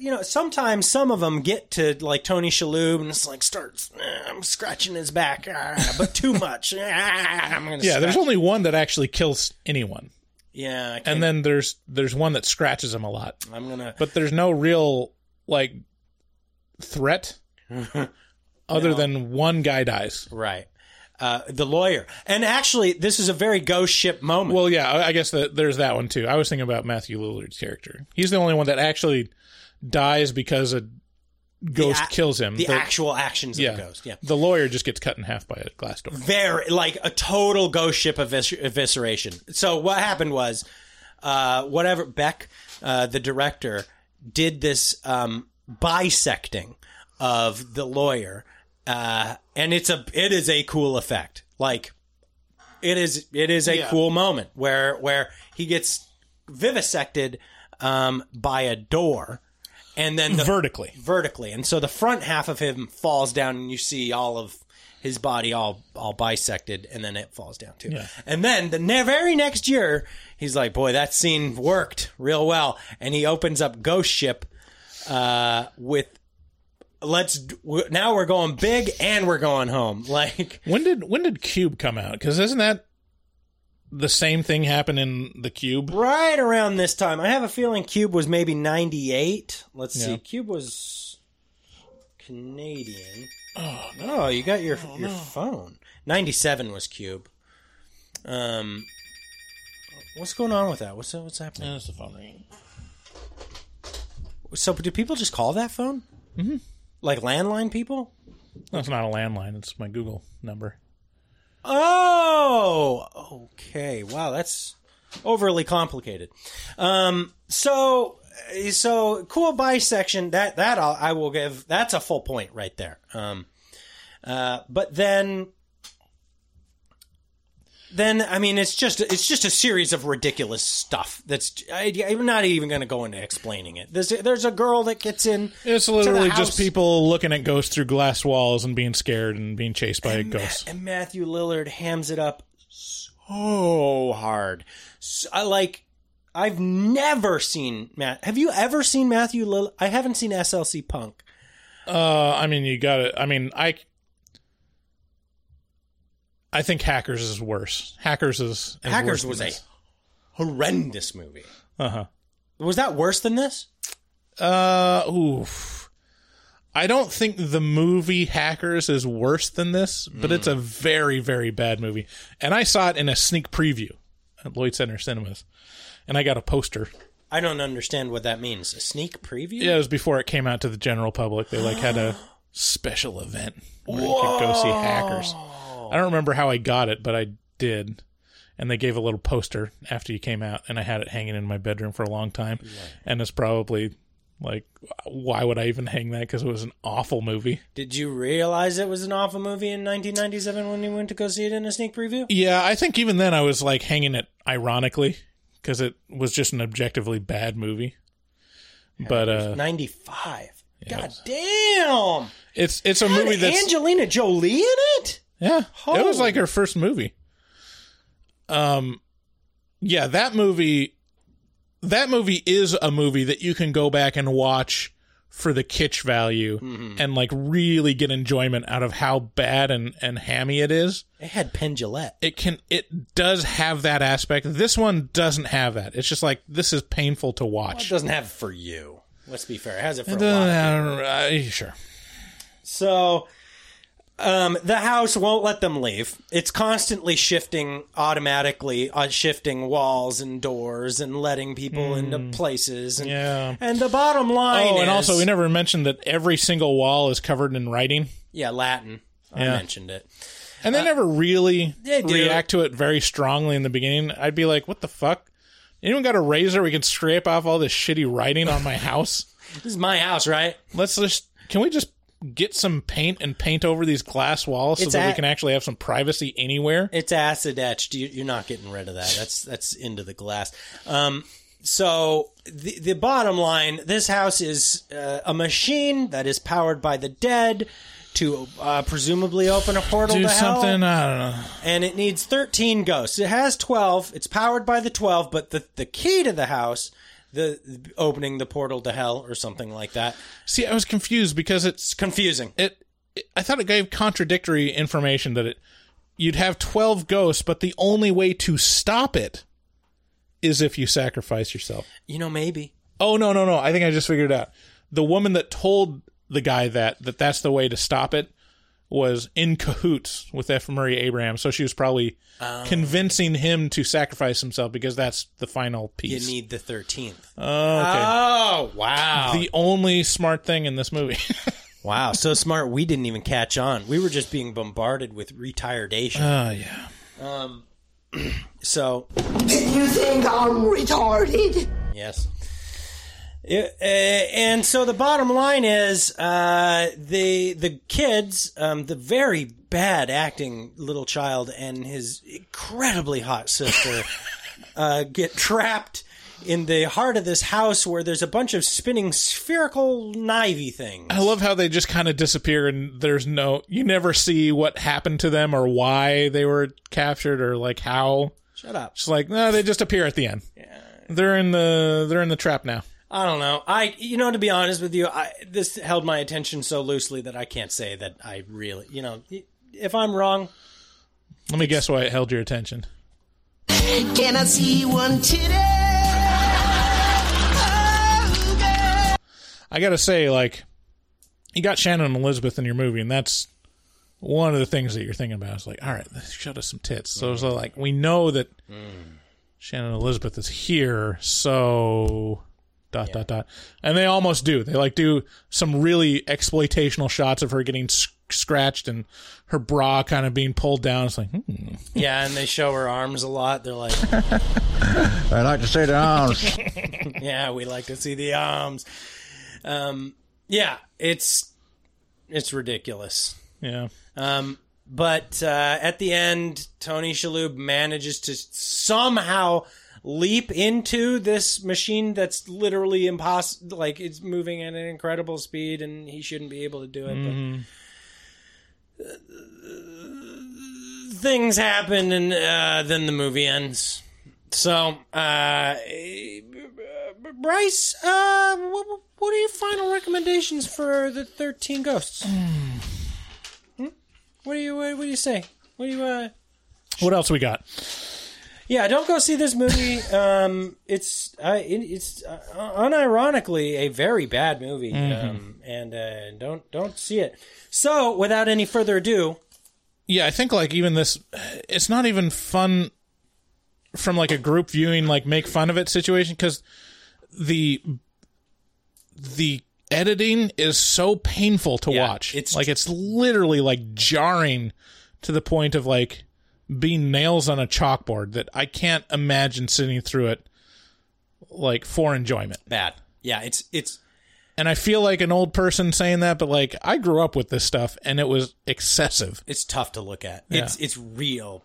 You know, sometimes some of them get to like Tony Shalhoub and it's like starts. "Eh, I'm scratching his back, ah, but too much. Ah, I'm gonna Yeah, there's scratch." only one that actually kills anyone, yeah, and then there's there's one that scratches him a lot. I'm gonna. but there's no real like threat other than one guy dies. Right. Uh, the lawyer, and actually, this is a very ghost ship moment. Well, yeah, I I guess that there's that one too. I was thinking about Matthew Lillard's character. He's the only one that actually dies because a ghost ac- kills him. the actual actions of the ghost. Yeah, the lawyer just gets cut in half by a glass door. very like a total ghost ship evis- evisceration. So what happened was, uh, whatever Beck, uh, the director, did this um, bisecting of the lawyer, uh, and it's a it is a cool effect. Like it is it is a Yeah. cool moment where where he gets vivisected um, by a door, and then the, vertically. vertically, and so the front half of him falls down, and you see all of his body all all bisected, and then it falls down too. Yeah. And then the ne- very next year, he's like, "Boy, that scene worked real well," and he opens up Ghost Ship uh, with. Let's now we're going big and we're going home. Like When did when did Cube come out? Because isn't that the same thing happen in the Cube? right around this time. I have a feeling Cube was maybe 98. Let's see. Cube was Canadian. Oh, no, you got your your phone. 97 was Cube. Um What's going on with that? What's what's happening? That's the phone ringing. So do people just call that phone? Mhm. Like landline people? No, it's not a landline. It's my Google number. Oh, okay. Wow, that's overly complicated. Um, so, so cool bisection. That that I'll, I will give. That's a full point right there. Um, uh, but then, then I mean, it's just it's just a series of ridiculous stuff. That's I, I'm not even going to go into explaining it. There's there's a girl that gets in. It's literally just people looking at ghosts through glass walls and being scared and being chased by ghosts. and Matthew Lillard hams it up so hard. So, I like. I've never seen Matt. Have you ever seen Matthew Lillard? I haven't seen SLC Punk. Uh, I mean, you got it. I mean, I, I think Hackers is worse. Hackers is, is Hackers was a horrendous movie. Uh huh. Was that worse than this? Uh, oof. I don't think the movie Hackers is worse than this, but it's a very, very bad movie. And I saw it in a sneak preview at Lloyd Center Cinemas, and I got a poster. I don't understand what that means. A sneak preview? Yeah, it was before it came out to the general public. They like had a special event where you could go see Hackers. I don't remember how I got it, but I did. And they gave a little poster after you came out, and I had it hanging in my bedroom for a long time. And it's probably like, why would I even hang that? Because it was an awful movie. Did you realize it was an awful movie in 1997 when you went to go see it in a sneak preview? Yeah, I think even then I was like hanging it ironically because it was just an objectively bad movie. But uh, 95. God damn! it's it's a Had movie that's Angelina Jolie in it? Yeah, it was like her first movie. Um, yeah, that movie. That movie is a movie that you can go back and watch for the kitsch value Mm-hmm. and like really get enjoyment out of how bad and and hammy it is. It had Pendulette. It can it does have that aspect. This one doesn't have that. It's just like this is painful to Well, it watch. doesn't have it for you. Let's be fair. It has it for a It lot. people. have- uh, sure. So, um, the house won't let them leave. It's constantly shifting automatically, uh, shifting walls and doors and letting people into places. And, Hmm. Yeah. and the bottom line Oh, is, and also we never mentioned that every single wall is covered in writing. yeah, Latin. I mentioned it. And they never really they react to it very strongly in the beginning. I'd be like, what the fuck? Anyone got a razor we can scrape off all this shitty writing on my house? This is my house, right? Let's just, can we just get some paint and paint over these glass walls so It's that we can actually have some privacy anywhere? It's acid etched. You, you're not getting rid of that. That's that's into the glass. Um, so the the bottom line: this house is uh, a machine that is powered by the dead to uh, presumably open a portal Do to hell. something, I don't know. and it needs 13 ghosts. It has 12. It's powered by the 12, but the, the key to the house, the, opening the portal to hell or something like that, See, I was confused because it's confusing. it, it I thought it gave contradictory information that it you'd have 12 ghosts but the only way to stop it is if you sacrifice yourself. You know, maybe. Oh no, no, no. I think I just figured it out. The woman that told the guy that that that's the way to stop it was in cahoots with F. Murray Abraham, so she was probably convincing him to sacrifice himself because that's the final piece. You need the 13th. oh, okay. Oh, wow. the only smart thing in this movie. wow, so smart. We didn't even catch on. We were just being bombarded with retardation. Oh yeah. Um, so, You think I'm retarded? Yes. Yeah, uh, and so the bottom line is uh, the the kids, um, the very bad acting little child and his incredibly hot sister uh, get trapped in the heart of this house where there's a bunch of spinning spherical knivey things. I love how they just kind of disappear and there's no you never see what happened to them or why they were captured or like how. Shut up. It's like no, they just appear at the end. Yeah. They're in the they're in the trap now. I don't know. I, you know, to be honest with you, I, this held my attention so loosely that I can't say that I really, you know, if I'm wrong, Let me guess why it held your attention. Can I see one titty? I gotta say, like, you got Shannon and Elizabeth in your movie, and that's one of the things that you're thinking about. It's like, all right, showed us some tits. So it's like we know that mm. Shannon and Elizabeth is here, so dot dot dot, and they almost do. They like do some really exploitational shots of her getting s- scratched and her bra kind of being pulled down. It's like, hmm. yeah, and they show her arms a lot. They're like, I like to see the arms. yeah, we like to see the arms. Um, yeah, it's it's ridiculous. Yeah. Um, but uh, at the end, Tony Shalhoub manages to somehow leap into this machine that's literally impossible. Like it's moving at an incredible speed, and he shouldn't be able to do it. Mhm. But things happen, and uh, then the movie ends. So, uh, Bryce, uh, what, what are your final recommendations for the Thirteen Ghosts? Hmm? What do you what, do you say? What do you uh? What else we got? Yeah, don't go see this movie. Um, it's uh, it, it's uh, unironically a very bad movie, Mhm. um, and uh, don't don't see it. So, without any further ado, yeah, I think like even this, it's not even fun from like a group viewing, like make fun of it situation because the the editing is so painful to watch. It's like it's literally like jarring to the point of like being nails on a chalkboard that I can't imagine sitting through it like for enjoyment. bad. Yeah, it's it's And I feel like an old person saying that, but like I grew up with this stuff and it was excessive. it's tough to look at. Yeah. It's it's real,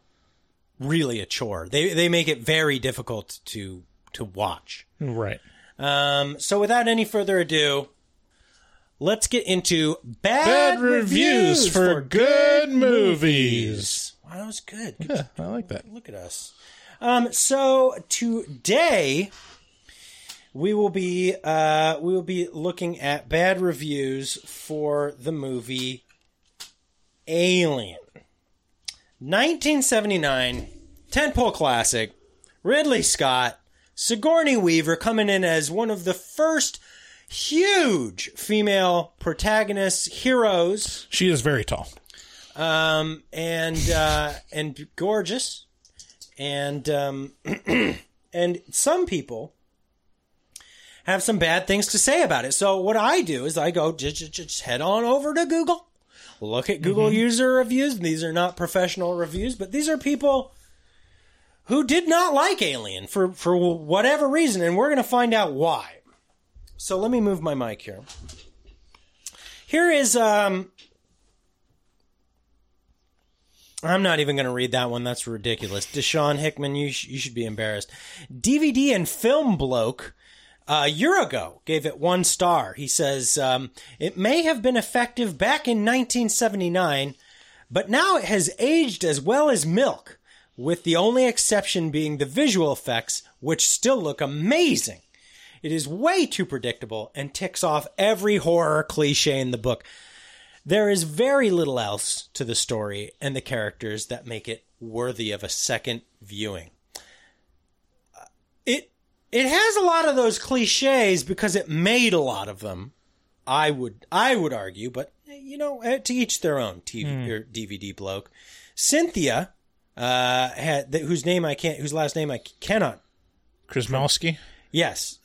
really a chore. They they make it very difficult to to watch. Right. Um, so without any further ado, let's get into bad, Bad reviews for good movies. Wow, that was good. Yeah, I like that. Look at us. Um, so today we will be uh, we will be looking at bad reviews for the movie Alien. 1979 tentpole classic. Ridley Scott, Sigourney Weaver coming in as one of the first huge female protagonists, heroes. She is very tall. Um, and uh, and gorgeous, and um, and some people have some bad things to say about it. So what I do is I go just, just, head on over to Google, look at Google Mm-hmm. user reviews. These are not professional reviews, but these are people who did not like Alien for for whatever reason, and we're going to find out why. So let me move my mic here. Here is um I'm not even going to read that one. That's ridiculous. Deshaun Hickman, you, sh- you should be embarrassed. DVD and Film Bloke a year ago gave it one star. He says, um, it may have been effective back in 1979, but now it has aged as well as milk, with the only exception being the visual effects, which still look amazing. It is way too predictable and ticks off every horror cliche in the book. There is very little else to the story and the characters that make it worthy of a second viewing. It it has a lot of those cliches because it made a lot of them. I would I would argue, but you know, eh, to each their own. TV Hmm. or DVD bloke. Cynthia, uh, had whose name I can't, whose last name I cannot Krasmalski. Yes.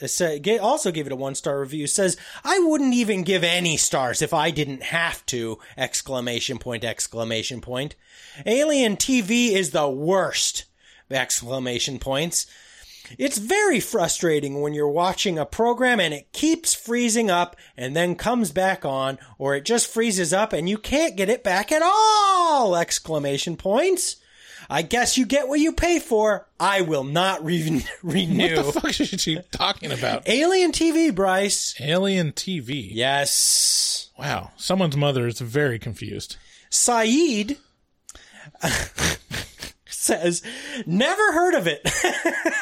Also gave it a one star review. Says, I wouldn't even give any stars if I didn't have to! Exclamation point, exclamation point. Alien TV is the worst! Exclamation points. It's very frustrating when you're watching a program and it keeps freezing up and then comes back on, or it just freezes up and you can't get it back at all! Exclamation points. I guess you get what you pay for. I will not re- renew. What the fuck is she talking about? Alien TV, Bryce. Alien TV. Yes. Wow. Someone's mother is very confused. Saeed says, never heard of it.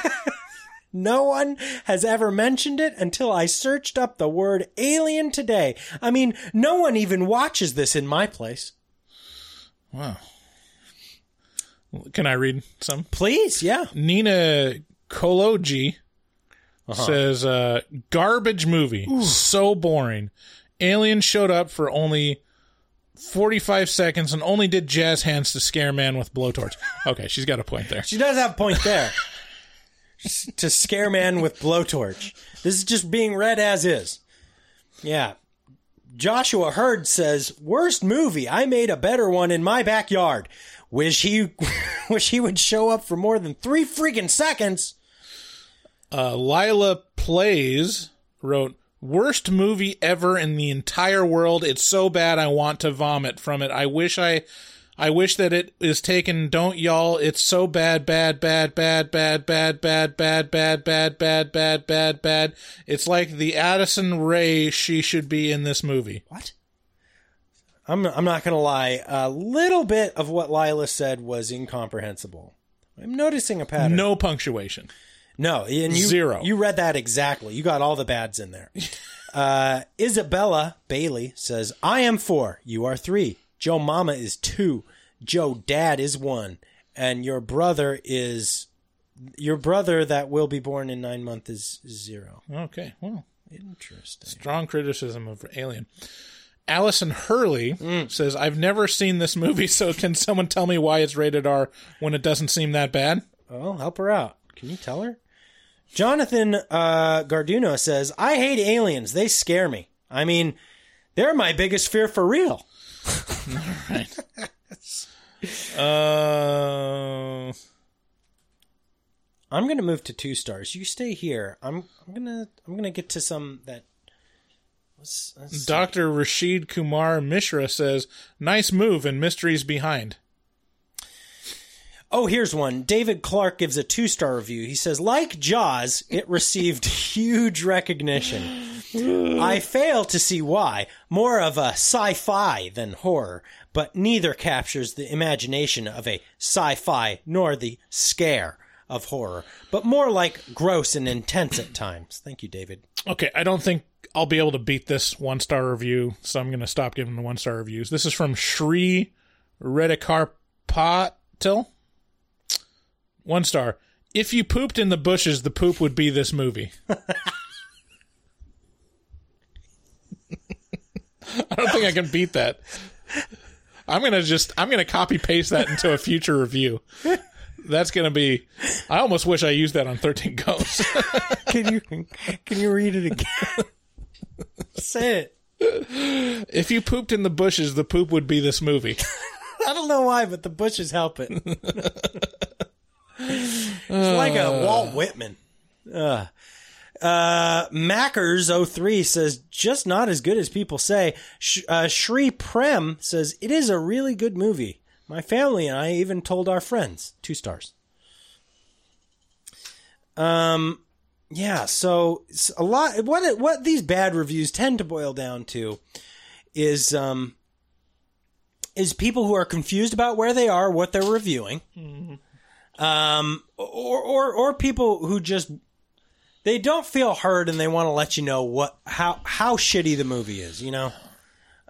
no one has ever mentioned it until I searched up the word alien today. I mean, no one even watches this in my place. Wow. Can I read some? Please, yeah. Nina Koloji says, uh, garbage movie. So boring. Alien showed up for only 45 seconds and only did jazz hands to scare man with blowtorch. Okay, she's got a point there. She does have a point there. to scare man with blowtorch. This is just being read as is. Yeah. Joshua Hurd says, "Worst movie. I made a better one in my backyard. Wish he, wish he would show up for more than three freaking seconds." Uh, Lila Plays wrote, Worst movie ever in the entire world. It's so bad I want to vomit from it. I wish I I wish that it is taken. Don't y'all. It's so bad, bad, bad, bad, bad, bad, bad, bad, bad, bad, bad, bad, bad, bad. It's like the Addison Rae she should be in this movie. What? I'm I'm not gonna lie. A little bit of what Lila said was incomprehensible. I'm noticing a pattern. No punctuation. No, and you, Zero. You read that exactly. You got all the bads in there. uh, Isabella Bailey says, "I am four. You are three. Joe Mama is two. Joe Dad is one, and your brother is your brother that will be born in nine months is, is zero. Okay, well, Interesting. strong criticism of Alien. Allison Hurley says, I've never seen this movie, so can someone tell me why it's rated R when it doesn't seem that bad? Well, help her out. Can you tell her? Jonathan uh, Garduno says, I hate aliens. They scare me. I mean, they're my biggest fear for real. All right. Uh, I'm gonna move to two stars. You stay here. I'm I'm gonna I'm gonna get to some that. Let's, let's see. Dr. Rashid Kumar Mishra says, nice move and mysteries behind. Oh, here's one. David Clark gives a two star review. He says, like Jaws, it received huge recognition. I fail to see why. More of a sci fi than horror, but neither captures the imagination of a sci fi nor the scare of horror, but more like gross and intense at times. Thank you, David. Okay, I don't think I'll be able to beat this one star review, so I'm going to stop giving the one star reviews. This is from Shri Redikarpatil. One star. If you pooped in the bushes, the poop would be this movie. I don't think I can beat that. I'm gonna just I'm gonna copy paste that into a future review. That's gonna be. I almost wish I used that on Thirteen Ghosts. Can you can you read it again? Say it. if you pooped in the bushes, the poop would be this movie. I don't know why, but the bushes help it. it's like a Walt Whitman. Uh, uh, Mackers03 says, just not as good as people say. Sh- uh, Shri Prem says, it is a really good movie. My family and I even told our friends. Two stars. Um, yeah, so a lot. What what these bad reviews tend to boil down to is um is people who are confused about where they are, what they're reviewing, um, or or or people who just they don't feel heard and they want to let you know what how how shitty the movie is. You know,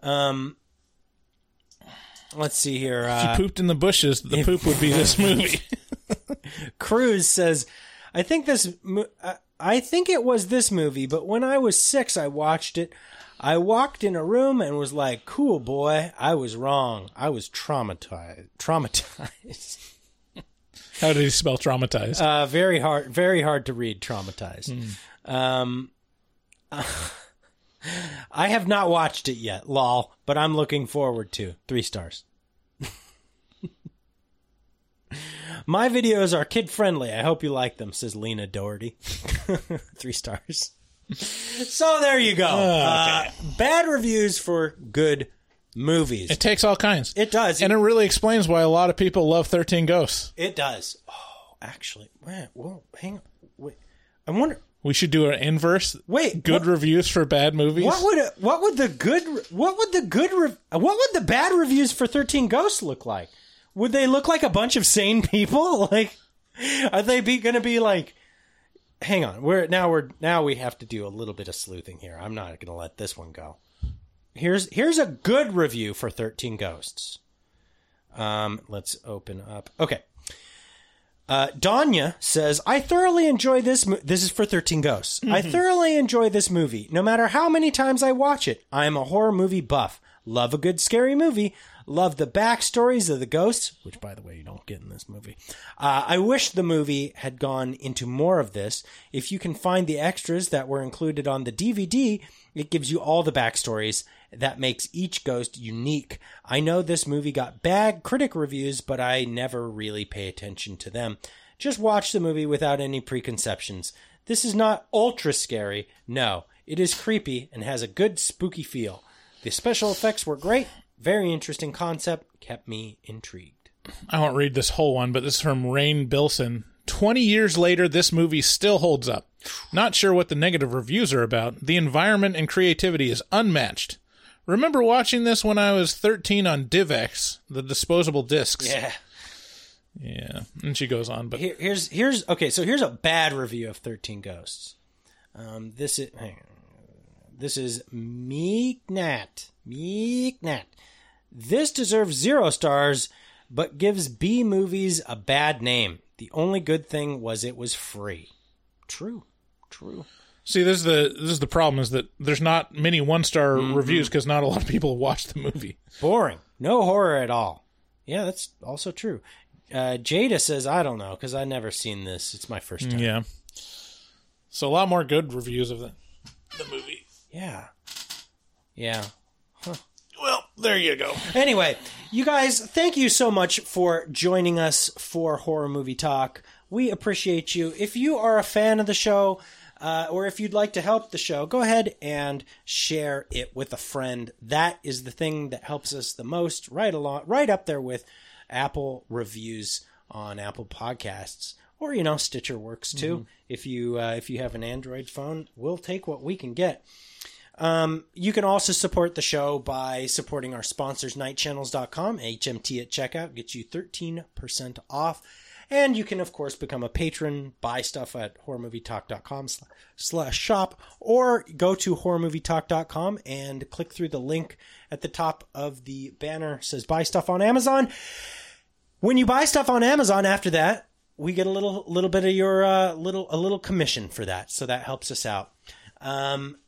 um, let's see here. if Uh, you pooped in the bushes, the poop would be this movie. Cruz says, "I think this. mo- I- I think it was this movie, but when I was six, I watched it. I walked in a room and was like, "Cool, boy. I was wrong. I was traumatized. Traumatized. How did he spell traumatized? Uh, very hard. Very hard to read. Traumatized. Um, I have not watched it yet. Lol. But I'm looking forward to three stars." My videos are kid friendly. I hope you like them, says Lena Doherty. Three stars. so there you go. Uh, bad reviews for good movies. It takes all kinds. It does. And it really explains why a lot of people love 13 Ghosts. It does. Oh, actually, wait, whoa, hang on. Wait, I wonder. We should do an inverse. Wait, good what- reviews for bad movies. What would what would the good what would the good re- what would the bad reviews for Thirteen Ghosts look like? Would they look like a bunch of sane people? Like, are they be going to be like? Hang on, we're now we're now we have to do a little bit of sleuthing here. I'm not going to let this one go. Here's here's a good review for Thirteen Ghosts. Um, let's open up. Okay. Uh, Danya says, I thoroughly enjoy this. Mo- this is for 13 Ghosts. I thoroughly enjoy this movie, no matter how many times I watch it. I am a horror movie buff. Love a good scary movie. Love the backstories of the ghosts, which, by the way, you don't get in this movie. Uh, I wish the movie had gone into more of this. If you can find the extras that were included on the DVD, it gives you all the backstories that makes each ghost unique. I know this movie got bad critic reviews, but I never really pay attention to them. Just watch the movie without any preconceptions. This is not ultra scary. No, it is creepy and has a good spooky feel. The special effects were great. Very interesting concept. Kept me intrigued. I won't read this whole one, but this is from Rain Bilson. 20 years later, this movie still holds up. Not sure what the negative reviews are about. The environment and creativity is unmatched. Remember watching this when I was 13 on DivX, the disposable discs. Yeah. Yeah. And she goes on, but Here, here's here's okay. So here's a bad review of Thirteen Ghosts. Um, this is hang on. This is Meeknat. Meeknat. This deserves zero stars, but gives B movies a bad name. The only good thing was it was free. True. True. see, this is the this is the problem is that there's not many one star Mm-hmm. reviews because not a lot of people watch the movie. Boring. No horror at all. Yeah, that's also true. Uh, Jada says, I don't know, because i never seen this. It's my first time. Yeah. So a lot more good reviews of the the movie. Yeah. Yeah. Well, there you go. Anyway, you guys, thank you so much for joining us for Horror Movie Talk. We appreciate you. If you are a fan of the show, uh, or if you'd like to help the show, go ahead and share it with a friend. That is the thing that helps us the most, right along, right up there with Apple reviews on Apple Podcasts, or you know, Stitcher works too. Mhm. If you uh, if you have an Android phone, we'll take what we can get. Um, you can also support the show by supporting our sponsors, nightchannels.com. HMT at checkout gets you 13% off. And you can, of course, become a patron, buy stuff at horrormovietalk.com sla- slash shop, or go to horrormovietalk.com and click through the link at the top of the banner It says buy stuff on Amazon. When you buy stuff on Amazon after that, we get a little little bit of your uh, little a little commission for that, so that helps us out. Um,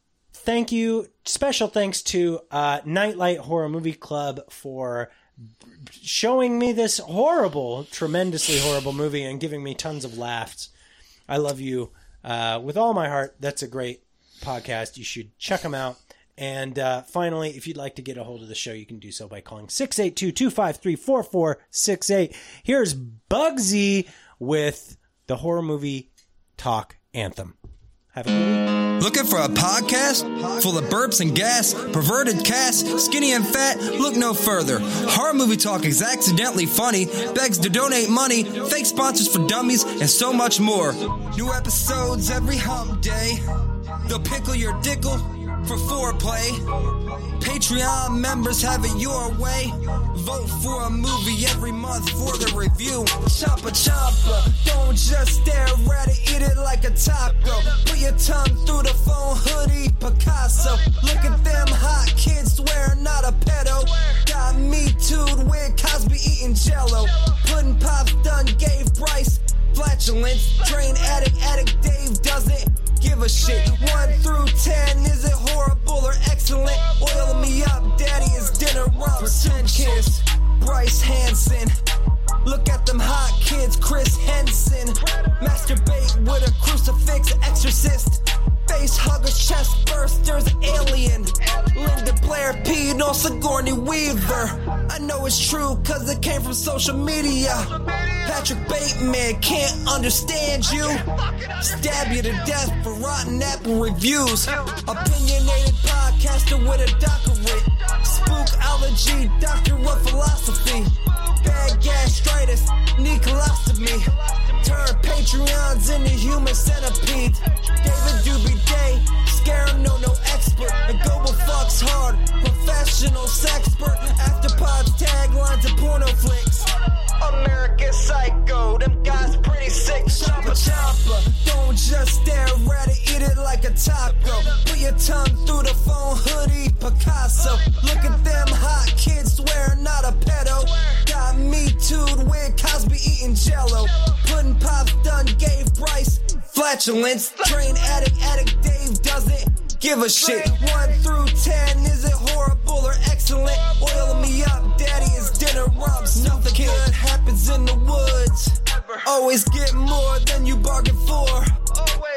thank you. Special thanks to uh, Nightlight Horror Movie Club for showing me this horrible, tremendously horrible movie and giving me tons of laughs. I love you uh, with all my heart. That's a great podcast. You should check them out. And uh, finally, if you'd like to get a hold of the show, you can do so by calling 682 253 4468. Here's Bugsy with the horror movie talk anthem. Have a good week. Looking for a podcast full of burps and gas, perverted cast, skinny and fat? Look no further. Horror movie talk is accidentally funny, begs to donate money, fake sponsors for dummies, and so much more. New episodes every hump day. They'll pickle your dickle for foreplay. Patreon members have it your way. Vote for a movie every month for the review. Choppa choppa, don't just stare at it, eat it like a taco. Put your tongue through the phone hoodie, Picasso. Look at them hot kids, swear not a pedo. Got me tooed with Cosby eating jello. Pudding pops done gave Bryce flatulence. Train addict, addict Dave doesn't give a shit. One through ten, is it horrible or excellent? Oil me up, daddy, is dinner rump. Ten kiss, Bryce Hanson. Look at them hot kids, Chris Henson. Masturbate with a crucifix, exorcist. Face huggers, chest bursters, alien. Linda Blair peed on Sigourney Weaver. I know it's true, cause it came from social media. Patrick Bateman can't understand you. Stab you to death for rotten apple reviews. Opinionated podcaster with a doctorate. Spook allergy, doctor of philosophy. Bad gastritis, need colostomy. Turn Patreons into human centipedes. David Doobie Day, scare him, no, no expert. The global fucks hard, professional sexpert. After pods, taglines, and porno flicks. American Psycho. Them guys pretty sick. Chopper chopper, Don't just stare rather eat it like a taco. Put your tongue through the phone hoodie, Picasso. Look at them hot kids swearing not a pedo. Got me tooed with Cosby eating jello. Pudding pops done gave Bryce flatulence. Train addict, addict Dave does it give a shit. One through ten, is it horrible or excellent? Oil me up, daddy, is dinner rubs. Nothing good happens in the woods. Always get more than you bargain for.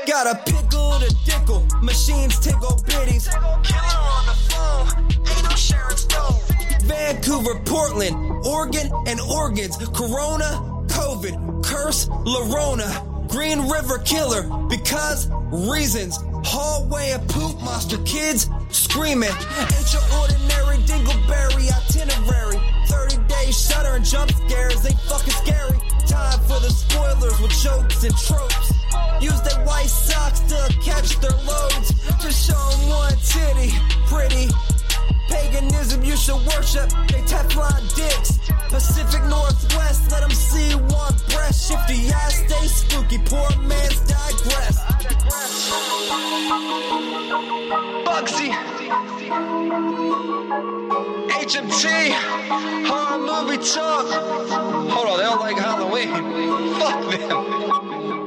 Got a pickle to dickle, machines tickle bitties. Killer on the phone, ain't no Sharon Stone. Vancouver, Portland, Oregon, and organs. Corona, COVID, curse, Lorona. Green River Killer, because reasons. Hallway of poop monster kids screaming. Ain't your ordinary dingleberry itinerary. 30 days Shudder and jump scares, they fucking scary. Time for the spoilers with jokes and tropes. Use their white socks to catch their loads. Just show one titty, pretty. Paganism you should worship, they Teflon dicks. Pacific Northwest, let them see one breast. Shifty ass, stay spooky, poor man's digress. Bugsy. HMT. Horror movie talk. Hold on, they don't like Halloween. Fuck them.